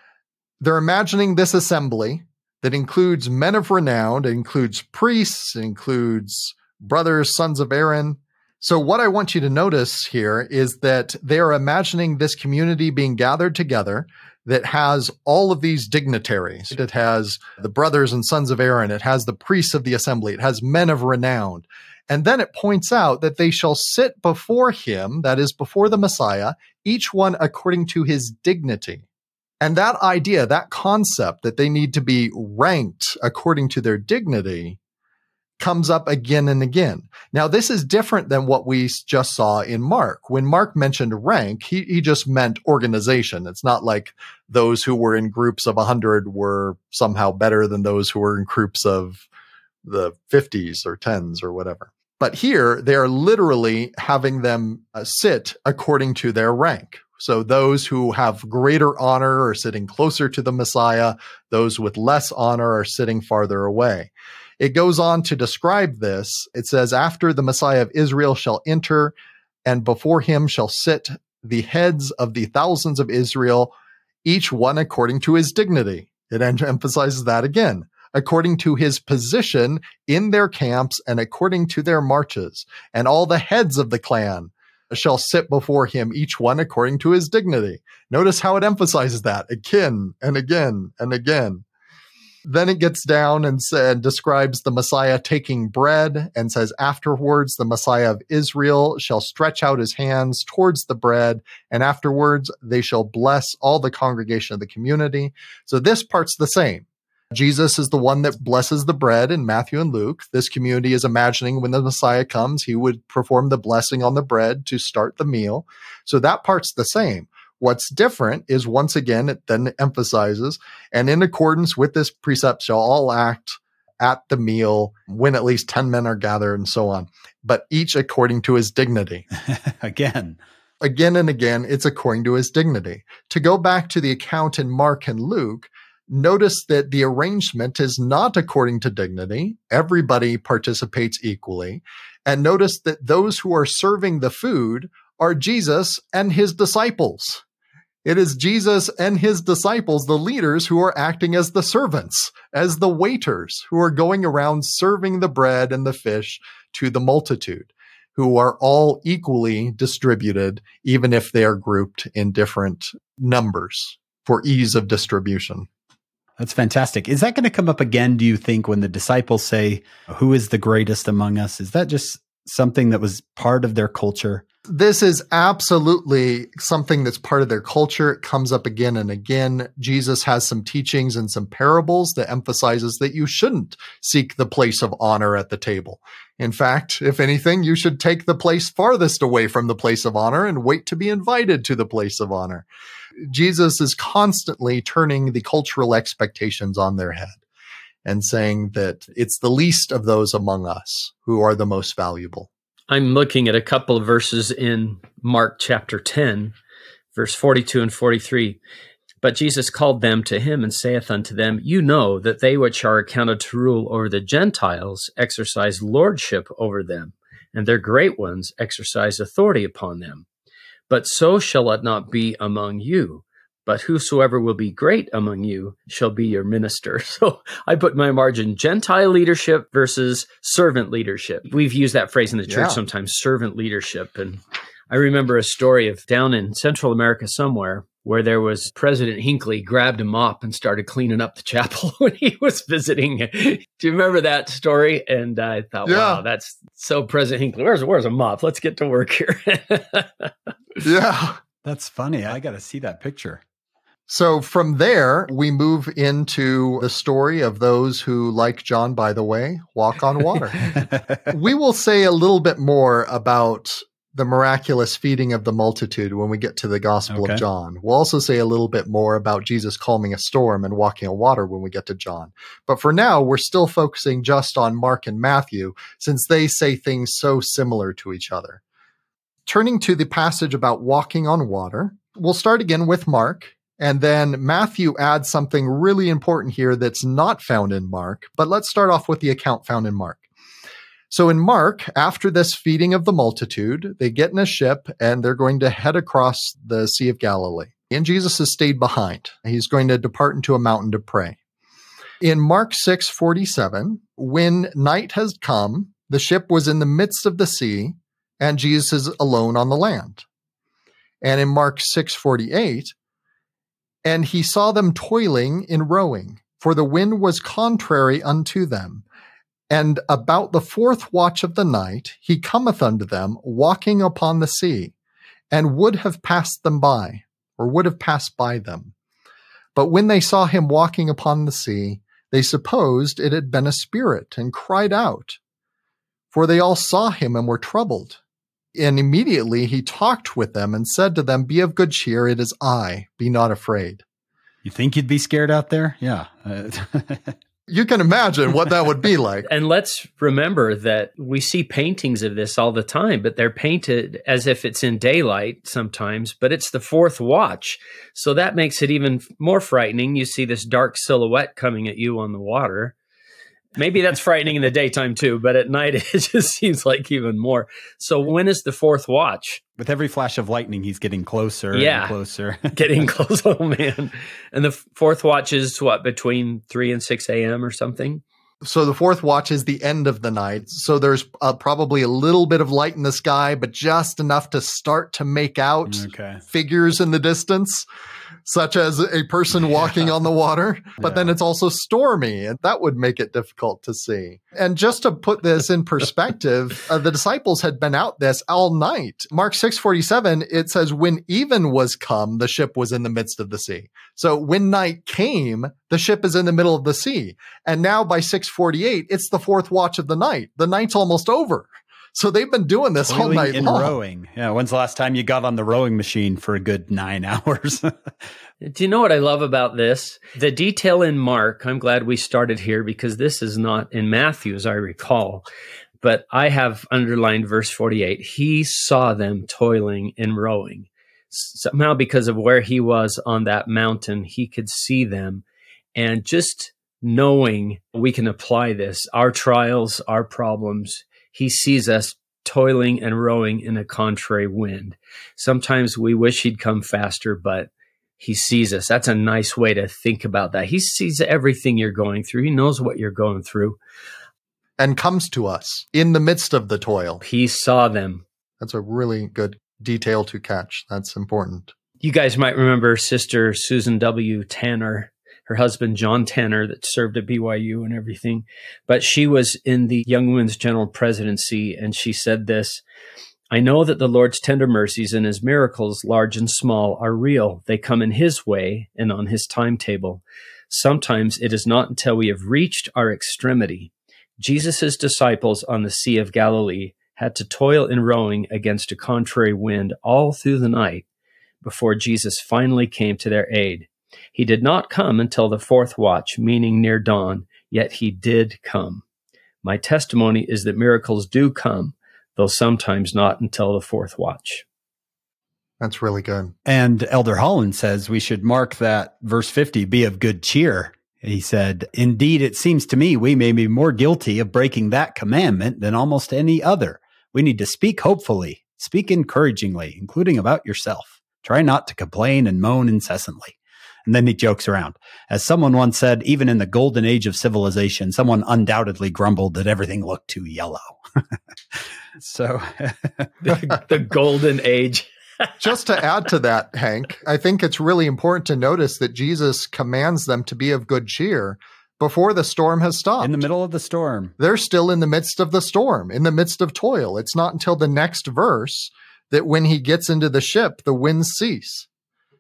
They're imagining this assembly that includes men of renown, it includes priests, it includes brothers, sons of Aaron. So, what I want you to notice here is that they are imagining this community being gathered together that has all of these dignitaries. It has the brothers and sons of Aaron, it has the priests of the assembly, it has men of renown. And then it points out that they shall sit before him, that is, before the Messiah, each one according to his dignity. And that idea, that concept that they need to be ranked according to their dignity comes up again and again. Now, this is different than what we just saw in Mark. When Mark mentioned rank, he, he just meant organization. It's not like those who were in groups of 100 were somehow better than those who were in groups of the 50s or 10s or whatever. But here, they are literally having them uh, sit according to their rank. So those who have greater honor are sitting closer to the Messiah. Those with less honor are sitting farther away. It goes on to describe this. It says, after the Messiah of Israel shall enter and before him shall sit the heads of the thousands of Israel, each one according to his dignity. It emphasizes that again according to his position in their camps and according to their marches. And all the heads of the clan shall sit before him, each one according to his dignity. Notice how it emphasizes that again and again and again. Then it gets down and said, describes the Messiah taking bread and says, afterwards, the Messiah of Israel shall stretch out his hands towards the bread, and afterwards they shall bless all the congregation of the community. So this part's the same. Jesus is the one that blesses the bread in Matthew and Luke. This community is imagining when the Messiah comes, he would perform the blessing on the bread to start the meal. So that part's the same. What's different is once again, it then emphasizes, and in accordance with this precept shall all act at the meal when at least 10 men are gathered and so on, but each according to his dignity. again. Again and again, it's according to his dignity. To go back to the account in Mark and Luke, Notice that the arrangement is not according to dignity. Everybody participates equally. And notice that those who are serving the food are Jesus and his disciples. It is Jesus and his disciples, the leaders, who are acting as the servants, as the waiters, who are going around serving the bread and the fish to the multitude, who are all equally distributed, even if they are grouped in different numbers for ease of distribution. That's fantastic. Is that going to come up again, do you think, when the disciples say, Who is the greatest among us? Is that just something that was part of their culture? This is absolutely something that's part of their culture. It comes up again and again. Jesus has some teachings and some parables that emphasizes that you shouldn't seek the place of honor at the table. In fact, if anything, you should take the place farthest away from the place of honor and wait to be invited to the place of honor. Jesus is constantly turning the cultural expectations on their head and saying that it's the least of those among us who are the most valuable. I'm looking at a couple of verses in Mark chapter 10, verse 42 and 43. But Jesus called them to him and saith unto them, You know that they which are accounted to rule over the Gentiles exercise lordship over them, and their great ones exercise authority upon them. But so shall it not be among you. But whosoever will be great among you shall be your minister. So I put my margin Gentile leadership versus servant leadership. We've used that phrase in the church yeah. sometimes, servant leadership. And I remember a story of down in Central America somewhere where there was President Hinckley grabbed a mop and started cleaning up the chapel when he was visiting. Do you remember that story? And I thought, yeah. wow, that's so President Hinckley. Where's where's a mop? Let's get to work here. yeah. That's funny. I got to see that picture. So from there, we move into the story of those who, like John, by the way, walk on water. we will say a little bit more about the miraculous feeding of the multitude when we get to the Gospel okay. of John. We'll also say a little bit more about Jesus calming a storm and walking on water when we get to John. But for now, we're still focusing just on Mark and Matthew since they say things so similar to each other. Turning to the passage about walking on water, we'll start again with Mark. And then Matthew adds something really important here that's not found in Mark. But let's start off with the account found in Mark. So in Mark, after this feeding of the multitude, they get in a ship and they're going to head across the Sea of Galilee. And Jesus has stayed behind. He's going to depart into a mountain to pray. In Mark 6:47, when night has come, the ship was in the midst of the sea and Jesus is alone on the land. And in Mark 6:48, and he saw them toiling in rowing, for the wind was contrary unto them. And about the fourth watch of the night, he cometh unto them, walking upon the sea, and would have passed them by, or would have passed by them. But when they saw him walking upon the sea, they supposed it had been a spirit, and cried out. For they all saw him and were troubled. And immediately he talked with them and said to them, Be of good cheer, it is I, be not afraid. You think you'd be scared out there? Yeah. You can imagine what that would be like. And let's remember that we see paintings of this all the time, but they're painted as if it's in daylight sometimes, but it's the fourth watch. So that makes it even more frightening. You see this dark silhouette coming at you on the water. Maybe that's frightening in the daytime too, but at night it just seems like even more. So when is the fourth watch? With every flash of lightning, he's getting closer yeah, and closer. getting close. Oh man. And the fourth watch is what, between 3 and 6 a.m. or something? So the fourth watch is the end of the night. So there's uh, probably a little bit of light in the sky, but just enough to start to make out okay. figures in the distance such as a person walking yeah. on the water, but yeah. then it's also stormy, and that would make it difficult to see. And just to put this in perspective, uh, the disciples had been out this all night. Mark 6:47 it says when even was come, the ship was in the midst of the sea. So when night came, the ship is in the middle of the sea. And now by 6:48, it's the fourth watch of the night. The night's almost over. So they've been doing this all night and long. rowing. Yeah. When's the last time you got on the rowing machine for a good nine hours? Do you know what I love about this? The detail in Mark, I'm glad we started here because this is not in Matthew, as I recall. But I have underlined verse 48. He saw them toiling and rowing. Somehow, because of where he was on that mountain, he could see them. And just knowing we can apply this, our trials, our problems, he sees us toiling and rowing in a contrary wind. Sometimes we wish he'd come faster, but he sees us. That's a nice way to think about that. He sees everything you're going through. He knows what you're going through. And comes to us in the midst of the toil. He saw them. That's a really good detail to catch. That's important. You guys might remember Sister Susan W. Tanner her husband John Tanner that served at BYU and everything. But she was in the Young Women's General Presidency, and she said this. I know that the Lord's tender mercies and his miracles, large and small, are real. They come in his way and on his timetable. Sometimes it is not until we have reached our extremity. Jesus' disciples on the Sea of Galilee had to toil in rowing against a contrary wind all through the night before Jesus finally came to their aid. He did not come until the fourth watch, meaning near dawn, yet he did come. My testimony is that miracles do come, though sometimes not until the fourth watch. That's really good. And Elder Holland says we should mark that verse 50 be of good cheer. He said, Indeed, it seems to me we may be more guilty of breaking that commandment than almost any other. We need to speak hopefully, speak encouragingly, including about yourself. Try not to complain and moan incessantly. And then he jokes around. As someone once said, even in the golden age of civilization, someone undoubtedly grumbled that everything looked too yellow. so the, the golden age. Just to add to that, Hank, I think it's really important to notice that Jesus commands them to be of good cheer before the storm has stopped. In the middle of the storm. They're still in the midst of the storm, in the midst of toil. It's not until the next verse that when he gets into the ship, the winds cease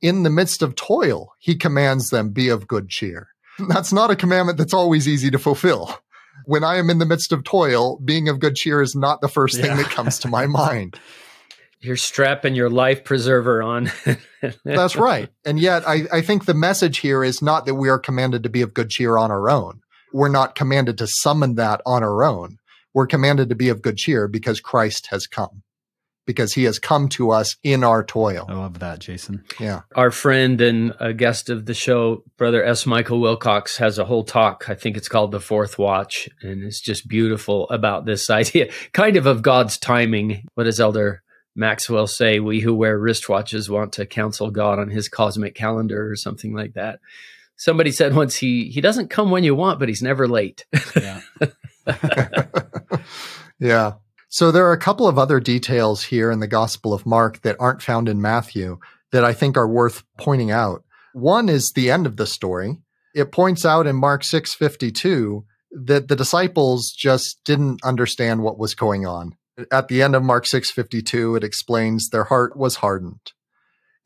in the midst of toil, he commands them, be of good cheer. That's not a commandment that's always easy to fulfill. When I am in the midst of toil, being of good cheer is not the first thing yeah. that comes to my mind. You're strapping your life preserver on. that's right. And yet, I, I think the message here is not that we are commanded to be of good cheer on our own. We're not commanded to summon that on our own. We're commanded to be of good cheer because Christ has come because he has come to us in our toil. I love that, Jason. Yeah. Our friend and a guest of the show, Brother S. Michael Wilcox, has a whole talk. I think it's called The Fourth Watch. And it's just beautiful about this idea, kind of of God's timing. What does Elder Maxwell say? We who wear wristwatches want to counsel God on his cosmic calendar or something like that. Somebody said once he he doesn't come when you want, but he's never late. Yeah. yeah. So there are a couple of other details here in the Gospel of Mark that aren't found in Matthew that I think are worth pointing out. One is the end of the story. It points out in Mark 6:52 that the disciples just didn't understand what was going on. At the end of Mark 6:52 it explains their heart was hardened.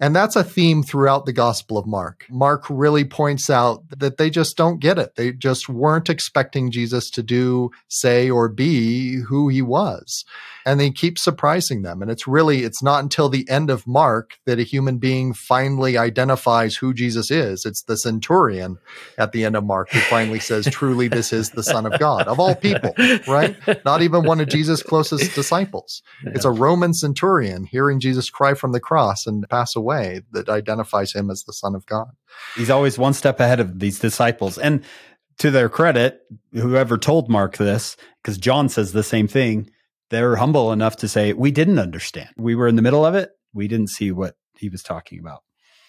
And that's a theme throughout the Gospel of Mark. Mark really points out that they just don't get it. They just weren't expecting Jesus to do, say, or be who he was. And they keep surprising them. And it's really, it's not until the end of Mark that a human being finally identifies who Jesus is. It's the centurion at the end of Mark who finally says, truly, this is the Son of God, of all people, right? Not even one of Jesus' closest disciples. It's a Roman centurion hearing Jesus cry from the cross and pass away that identifies him as the Son of God. He's always one step ahead of these disciples. And to their credit, whoever told Mark this, because John says the same thing, they're humble enough to say, We didn't understand. We were in the middle of it. We didn't see what he was talking about.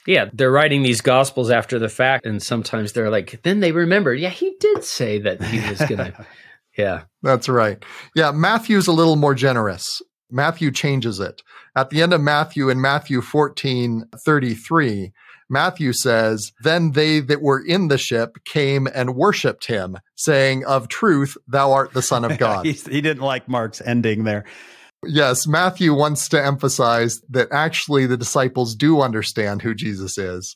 Yeah, they're writing these gospels after the fact, and sometimes they're like, then they remember, yeah, he did say that he was going to. Yeah. That's right. Yeah, Matthew's a little more generous. Matthew changes it. At the end of Matthew, in Matthew 14 33, Matthew says, Then they that were in the ship came and worshiped him, saying, Of truth, thou art the Son of God. he didn't like Mark's ending there. Yes, Matthew wants to emphasize that actually the disciples do understand who Jesus is.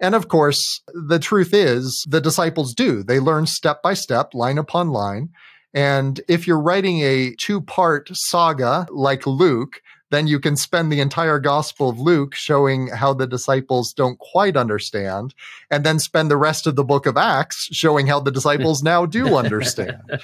And of course, the truth is the disciples do. They learn step by step, line upon line. And if you're writing a two part saga like Luke, then you can spend the entire Gospel of Luke showing how the disciples don't quite understand, and then spend the rest of the book of Acts showing how the disciples now do understand.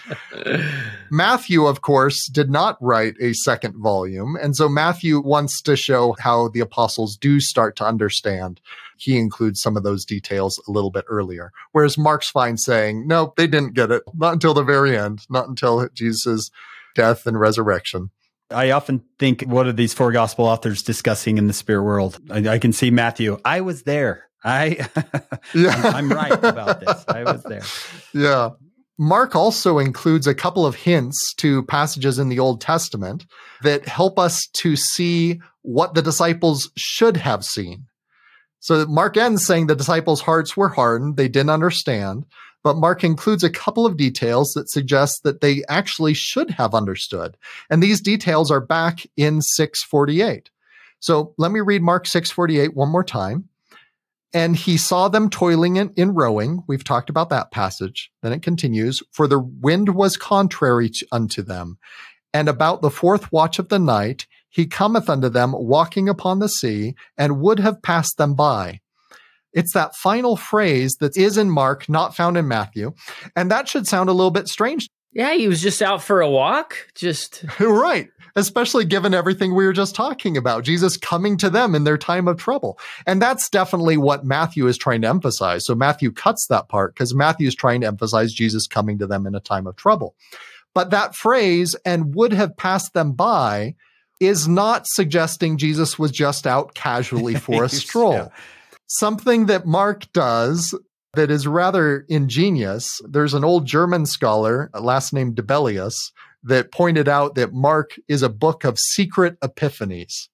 Matthew, of course, did not write a second volume, and so Matthew wants to show how the apostles do start to understand. He includes some of those details a little bit earlier. Whereas Mark's fine saying, no, they didn't get it. Not until the very end, not until Jesus' death and resurrection. I often think what are these four gospel authors discussing in the spirit world? I, I can see Matthew. I was there. I, yeah. I'm, I'm right about this. I was there. Yeah. Mark also includes a couple of hints to passages in the Old Testament that help us to see what the disciples should have seen. So Mark ends saying the disciples' hearts were hardened, they didn't understand but Mark includes a couple of details that suggest that they actually should have understood. And these details are back in 648. So let me read Mark 648 one more time. And he saw them toiling in, in rowing. We've talked about that passage. Then it continues, for the wind was contrary to, unto them. And about the fourth watch of the night, he cometh unto them walking upon the sea and would have passed them by. It's that final phrase that is in Mark, not found in Matthew. And that should sound a little bit strange. Yeah, he was just out for a walk. Just right. Especially given everything we were just talking about, Jesus coming to them in their time of trouble. And that's definitely what Matthew is trying to emphasize. So Matthew cuts that part because Matthew is trying to emphasize Jesus coming to them in a time of trouble. But that phrase, and would have passed them by, is not suggesting Jesus was just out casually for a stroll. yeah something that Mark does that is rather ingenious. There's an old German scholar, last name Dibelius, that pointed out that Mark is a book of secret epiphanies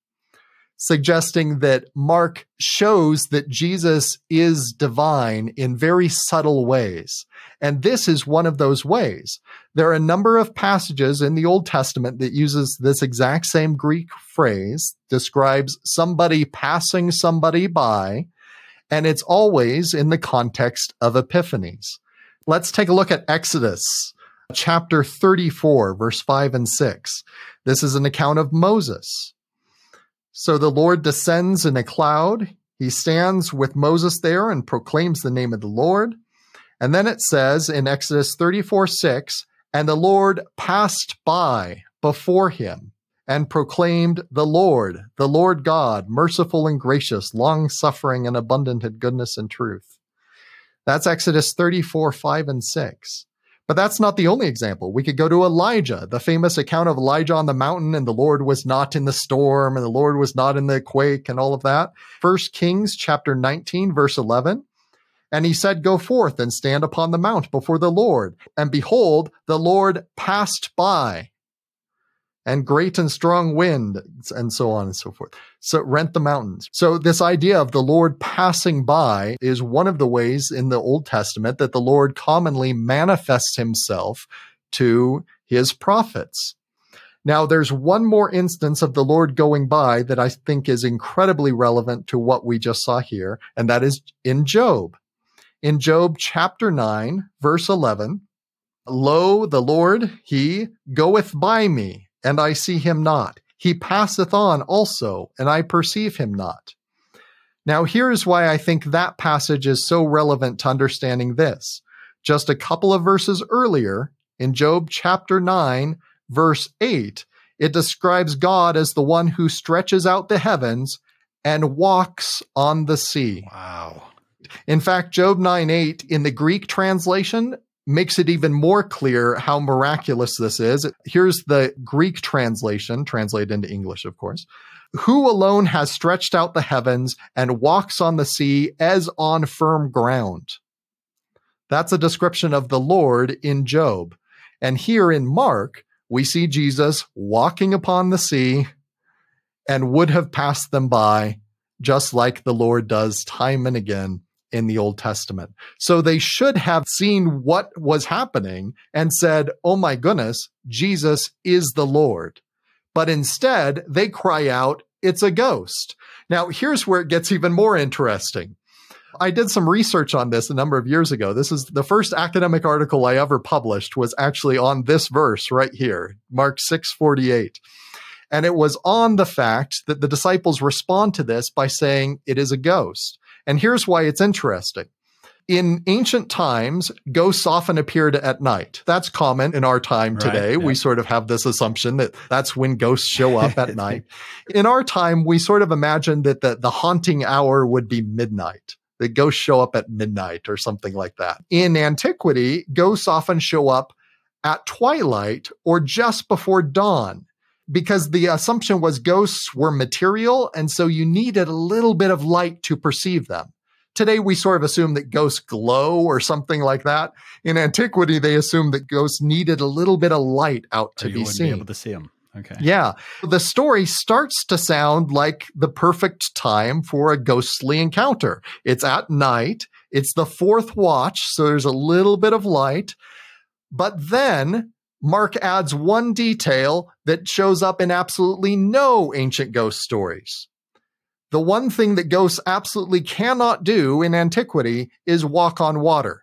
suggesting that Mark shows that Jesus is divine in very subtle ways. And this is one of those ways. There are a number of passages in the Old Testament that uses this exact same Greek phrase, describes somebody passing somebody by, and it's always in the context of epiphanies. Let's take a look at Exodus chapter 34, verse 5 and 6. This is an account of Moses. So the Lord descends in a cloud. He stands with Moses there and proclaims the name of the Lord. And then it says in Exodus 34 6, and the Lord passed by before him and proclaimed, The Lord, the Lord God, merciful and gracious, long suffering and abundant in goodness and truth. That's Exodus 34 5 and 6. But that's not the only example. We could go to Elijah, the famous account of Elijah on the mountain, and the Lord was not in the storm, and the Lord was not in the quake, and all of that. First Kings chapter 19, verse 11. And he said, Go forth and stand upon the mount before the Lord. And behold, the Lord passed by, and great and strong wind, and so on and so forth. So rent the mountains. So this idea of the Lord passing by is one of the ways in the Old Testament that the Lord commonly manifests himself to his prophets. Now, there's one more instance of the Lord going by that I think is incredibly relevant to what we just saw here, and that is in Job. In Job chapter 9, verse 11, Lo, the Lord, he goeth by me, and I see him not. He passeth on also, and I perceive him not. Now, here's why I think that passage is so relevant to understanding this. Just a couple of verses earlier, in Job chapter 9, verse 8, it describes God as the one who stretches out the heavens and walks on the sea. Wow. In fact, Job 9 8 in the Greek translation makes it even more clear how miraculous this is. Here's the Greek translation, translated into English, of course. Who alone has stretched out the heavens and walks on the sea as on firm ground? That's a description of the Lord in Job. And here in Mark, we see Jesus walking upon the sea and would have passed them by, just like the Lord does time and again in the Old Testament. So they should have seen what was happening and said, Oh my goodness, Jesus is the Lord. But instead, they cry out, It's a ghost. Now, here's where it gets even more interesting. I did some research on this a number of years ago. This is the first academic article I ever published was actually on this verse right here, Mark 648. And it was on the fact that the disciples respond to this by saying it is a ghost. And here's why it's interesting. In ancient times, ghosts often appeared at night. That's common in our time Right, today. yeah. We sort of have this assumption that that's when ghosts show up at night. In our time, we sort of imagine that the, the haunting hour would be midnight. The ghosts show up at midnight or something like that. In antiquity, ghosts often show up at twilight or just before dawn because the assumption was ghosts were material and so you needed a little bit of light to perceive them. Today we sort of assume that ghosts glow or something like that. In antiquity they assumed that ghosts needed a little bit of light out to be seen. be able to see them. Okay. Yeah. The story starts to sound like the perfect time for a ghostly encounter. It's at night. It's the fourth watch. So there's a little bit of light. But then Mark adds one detail that shows up in absolutely no ancient ghost stories. The one thing that ghosts absolutely cannot do in antiquity is walk on water.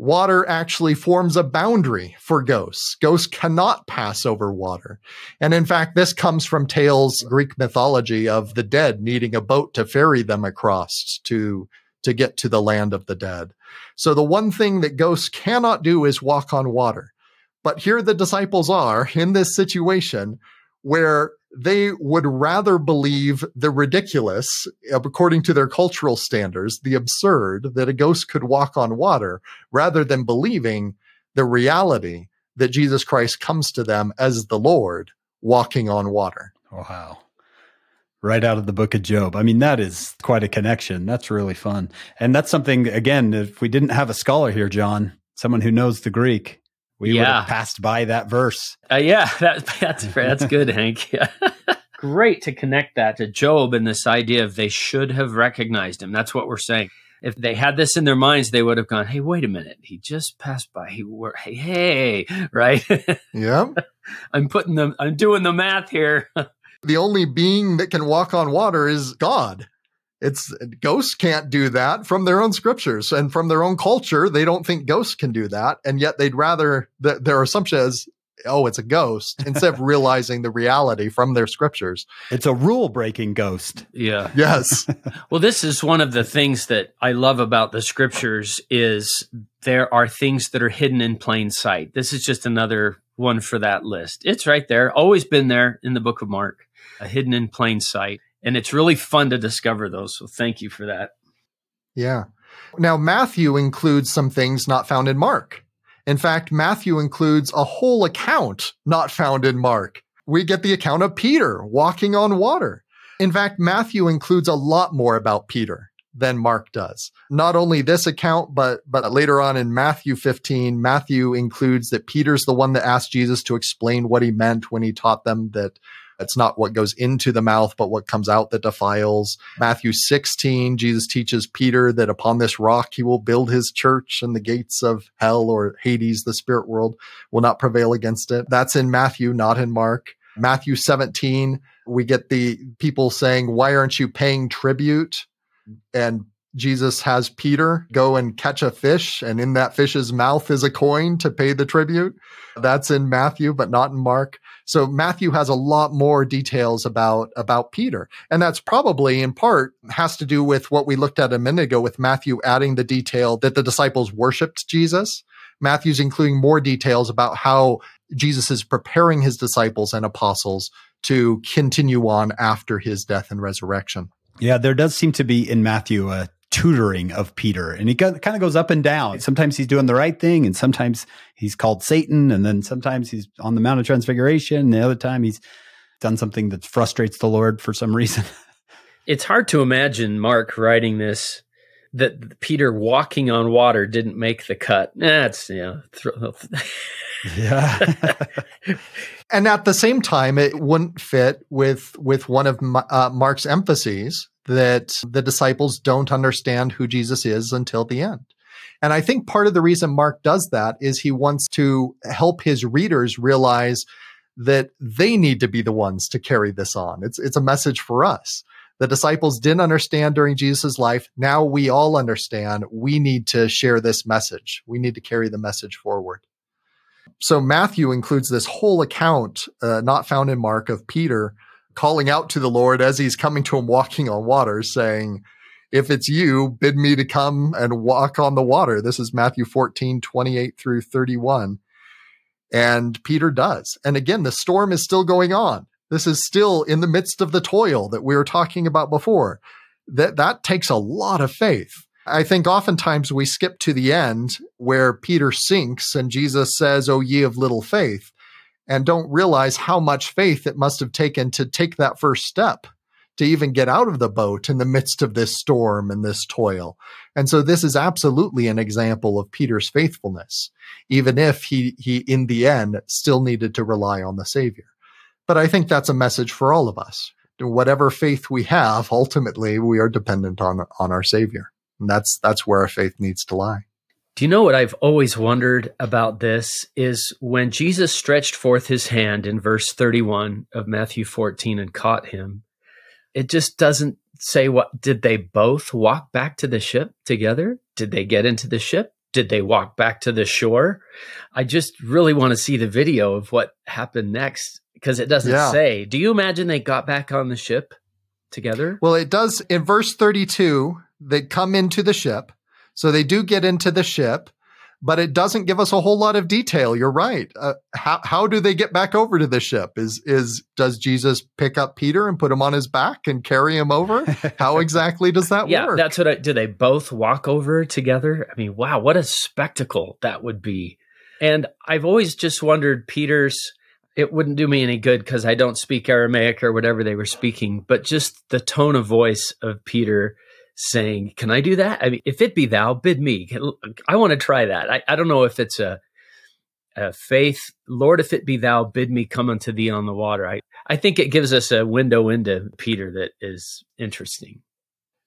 Water actually forms a boundary for ghosts. Ghosts cannot pass over water. And in fact, this comes from tales, Greek mythology of the dead needing a boat to ferry them across to, to get to the land of the dead. So the one thing that ghosts cannot do is walk on water. But here the disciples are in this situation where they would rather believe the ridiculous, according to their cultural standards, the absurd that a ghost could walk on water, rather than believing the reality that Jesus Christ comes to them as the Lord walking on water. Oh, wow. Right out of the book of Job. I mean, that is quite a connection. That's really fun. And that's something, again, if we didn't have a scholar here, John, someone who knows the Greek, we would have passed by that verse. Uh, yeah, that, that's that's good, Hank. Yeah. Great to connect that to Job and this idea of they should have recognized him. That's what we're saying. If they had this in their minds, they would have gone, "Hey, wait a minute! He just passed by. He were hey, hey, right? Yeah. I'm putting them. I'm doing the math here. the only being that can walk on water is God. It's ghosts can't do that from their own scriptures and from their own culture. They don't think ghosts can do that. And yet they'd rather, th- their assumption is, oh, it's a ghost instead of realizing the reality from their scriptures. It's a rule breaking ghost. yeah. Yes. Well, this is one of the things that I love about the scriptures is there are things that are hidden in plain sight. This is just another one for that list. It's right there, always been there in the book of Mark, uh, hidden in plain sight. And it's really fun to discover those. So thank you for that. Yeah. Now, Matthew includes some things not found in Mark. In fact, Matthew includes a whole account not found in Mark. We get the account of Peter walking on water. In fact, Matthew includes a lot more about Peter than Mark does. Not only this account, but but later on in Matthew 15, Matthew includes that Peter's the one that asked Jesus to explain what he meant when he taught them that It's not what goes into the mouth, but what comes out that defiles. Matthew 16, Jesus teaches Peter that upon this rock he will build his church and the gates of hell or Hades, the spirit world, will not prevail against it. That's in Matthew, not in Mark. Matthew 17, we get the people saying, why aren't you paying tribute? And Jesus has Peter go and catch a fish, and in that fish's mouth is a coin to pay the tribute. That's in Matthew, but not in Mark. So Matthew has a lot more details about, about Peter. And that's probably in part has to do with what we looked at a minute ago with Matthew adding the detail that the disciples worshiped Jesus. Matthew's including more details about how Jesus is preparing his disciples and apostles to continue on after his death and resurrection. Yeah, there does seem to be in Matthew a tutoring of Peter. And he kind of goes up and down. Sometimes he's doing the right thing, and sometimes he's called Satan, and then sometimes he's on the Mount of Transfiguration. And the other time he's done something that frustrates the Lord for some reason. it's hard to imagine Mark writing this that Peter walking on water didn't make the cut. That's yeah. yeah. and at the same time, it wouldn't fit with with one of uh, Mark's emphases that the disciples don't understand who Jesus is until the end. And I think part of the reason Mark does that is he wants to help his readers realize that they need to be the ones to carry this on. It's, it's a message for us. The disciples didn't understand during Jesus' life. Now we all understand. We need to share this message. We need to carry the message forward. So Matthew includes this whole account, uh, not found in Mark, of Peter calling out to the Lord as he's coming to him walking on water, saying, If it's you, bid me to come and walk on the water. This is Matthew 14, 28 through 31. And Peter does. And again, the storm is still going on. This is still in the midst of the toil that we were talking about before. That, that takes a lot of faith. I think oftentimes we skip to the end where Peter sinks and Jesus says, Oh, ye of little faith and don't realize how much faith it must have taken to take that first step to even get out of the boat in the midst of this storm and this toil. And so this is absolutely an example of Peter's faithfulness, even if he, he in the end still needed to rely on the Savior. But I think that's a message for all of us. Whatever faith we have, ultimately we are dependent on, on our Savior. And that's, that's where our faith needs to lie. Do you know what I've always wondered about this is when Jesus stretched forth his hand in verse 31 of Matthew 14 and caught him, it just doesn't say what did they both walk back to the ship together? Did they get into the ship? Did they walk back to the shore? I just really want to see the video of what happened next because it doesn't yeah. say. Do you imagine they got back on the ship together? Well, it does in verse 32, they come into the ship so they do get into the ship, but it doesn't give us a whole lot of detail. You're right. Uh, how how do they get back over to the ship? Is is does Jesus pick up Peter and put him on his back and carry him over? How exactly does that yeah, work? Yeah, that's what. I, do they both walk over together? I mean, wow, what a spectacle that would be. And I've always just wondered, Peter's. It wouldn't do me any good because I don't speak Aramaic or whatever they were speaking, but just the tone of voice of Peter saying, Can I do that? I mean, if it be thou, bid me. I want to try that. I, I don't know if it's a, a faith, Lord, if it be thou, bid me come unto thee on the water. I, I think it gives us a window into Peter that is interesting.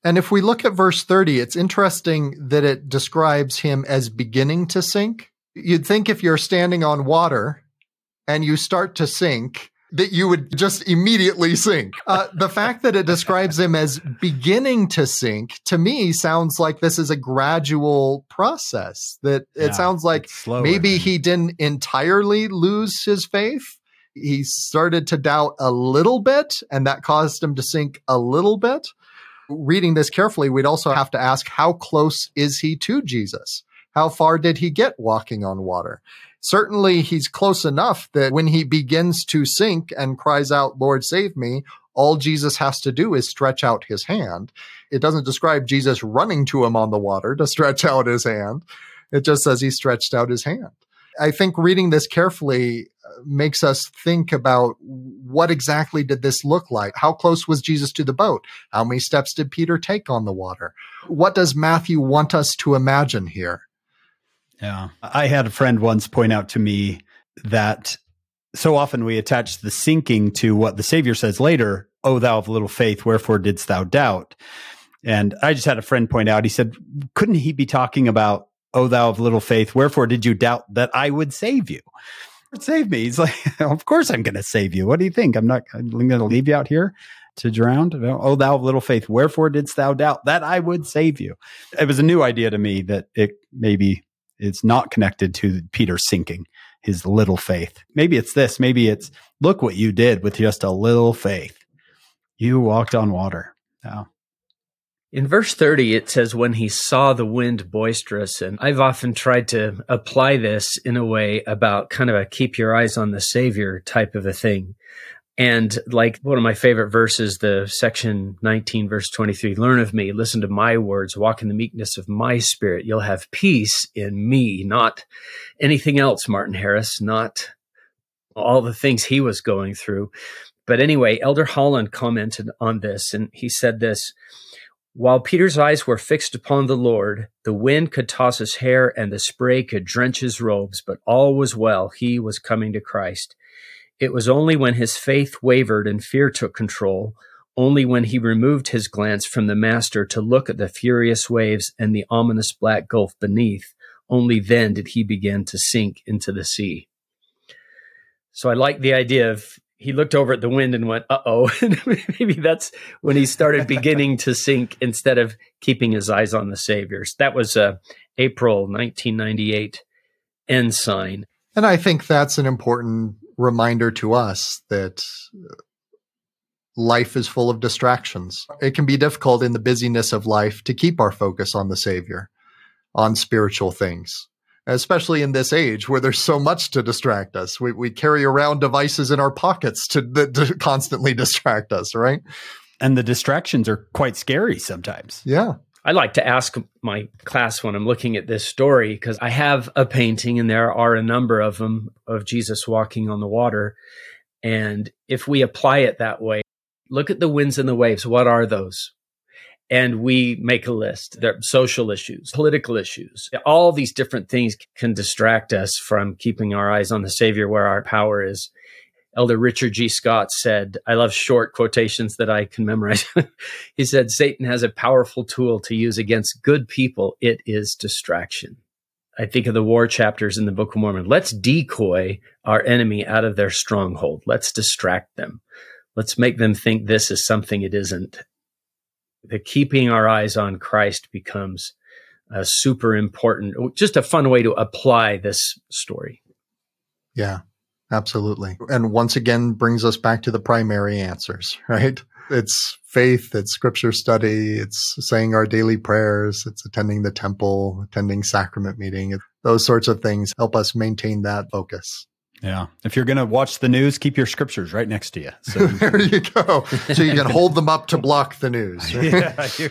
And if we look at verse 30, it's interesting that it describes him as beginning to sink. You'd think if you're standing on water and you start to sink, that you would just immediately sink. Uh, the fact that it describes him as beginning to sink to me sounds like this is a gradual process. That it yeah, sounds like maybe he didn't entirely lose his faith. He started to doubt a little bit, and that caused him to sink a little bit. Reading this carefully, we'd also have to ask how close is he to Jesus? How far did he get walking on water? certainly he's close enough that when he begins to sink and cries out, Lord, save me, all Jesus has to do is stretch out his hand. It doesn't describe Jesus running to him on the water to stretch out his hand. It just says he stretched out his hand. I think reading this carefully uh, makes us think about what exactly did this look like? How close was Jesus to the boat? How many steps did Peter take on the water? What does Matthew want us to imagine here? Yeah. I had a friend once point out to me that so often we attach the sinking to what the Savior says later, O thou of little faith, wherefore didst thou doubt? And I just had a friend point out, he said, couldn't he be talking about, O thou of little faith, wherefore did you doubt that I would save you? Save me. He's like, of course I'm going to save you. What do you think? I'm not going to leave you out here to drown. Oh, thou of little faith, wherefore didst thou doubt that I would save you? It was a new idea to me that it maybe it's not connected to Peter sinking his little faith. Maybe it's this. Maybe it's look what you did with just a little faith. You walked on water. Now, in verse 30, it says, when he saw the wind boisterous. And I've often tried to apply this in a way about kind of a keep your eyes on the Savior type of a thing. And like one of my favorite verses, the section 19, verse 23 learn of me, listen to my words, walk in the meekness of my spirit. You'll have peace in me, not anything else, Martin Harris, not all the things he was going through. But anyway, Elder Holland commented on this and he said this while Peter's eyes were fixed upon the Lord, the wind could toss his hair and the spray could drench his robes, but all was well. He was coming to Christ. It was only when his faith wavered and fear took control, only when he removed his glance from the Master to look at the furious waves and the ominous black gulf beneath, only then did he begin to sink into the sea. So I like the idea of he looked over at the wind and went, "Uh oh." Maybe that's when he started beginning to sink instead of keeping his eyes on the Saviors. That was uh, April 1998 ensign. And I think that's an important reminder to us that life is full of distractions. It can be difficult in the busyness of life to keep our focus on the Savior, on spiritual things especially in this age where there's so much to distract us. We, we carry around devices in our pockets to, to constantly distract us, right? And the distractions are quite scary sometimes. Yeah. I like to ask my class when I'm looking at this story because I have a painting and there are a number of them of Jesus walking on the water. And if we apply it that way, look at the winds and the waves. What are those? and we make a list. There are social issues, political issues. All these different things can distract us from keeping our eyes on the Savior where our power is. Elder Richard G. Scott said, I love short quotations that I can memorize. he said, Satan has a powerful tool to use against good people. It is distraction. I think of the war chapters in the Book of Mormon. Let's decoy our enemy out of their stronghold. Let's distract them. Let's make them think this is something it isn't the keeping our eyes on Christ becomes a super important, just a fun way to apply this story. Yeah, absolutely. And once again, brings us back to the primary answers, right? It's faith, it's scripture study, it's saying our daily prayers, it's attending the temple, attending sacrament meeting. Those sorts of things help us maintain that focus. Yeah. If you're going to watch the news, keep your scriptures right next to you. So there you go. So you can hold them up to block the news. yeah, you,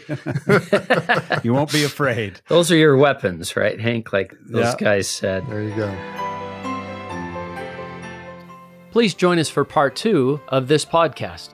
you, won't be afraid. Those are your weapons, right, Hank? Like those yeah. guys said. There you go. Please join us for part two of this podcast.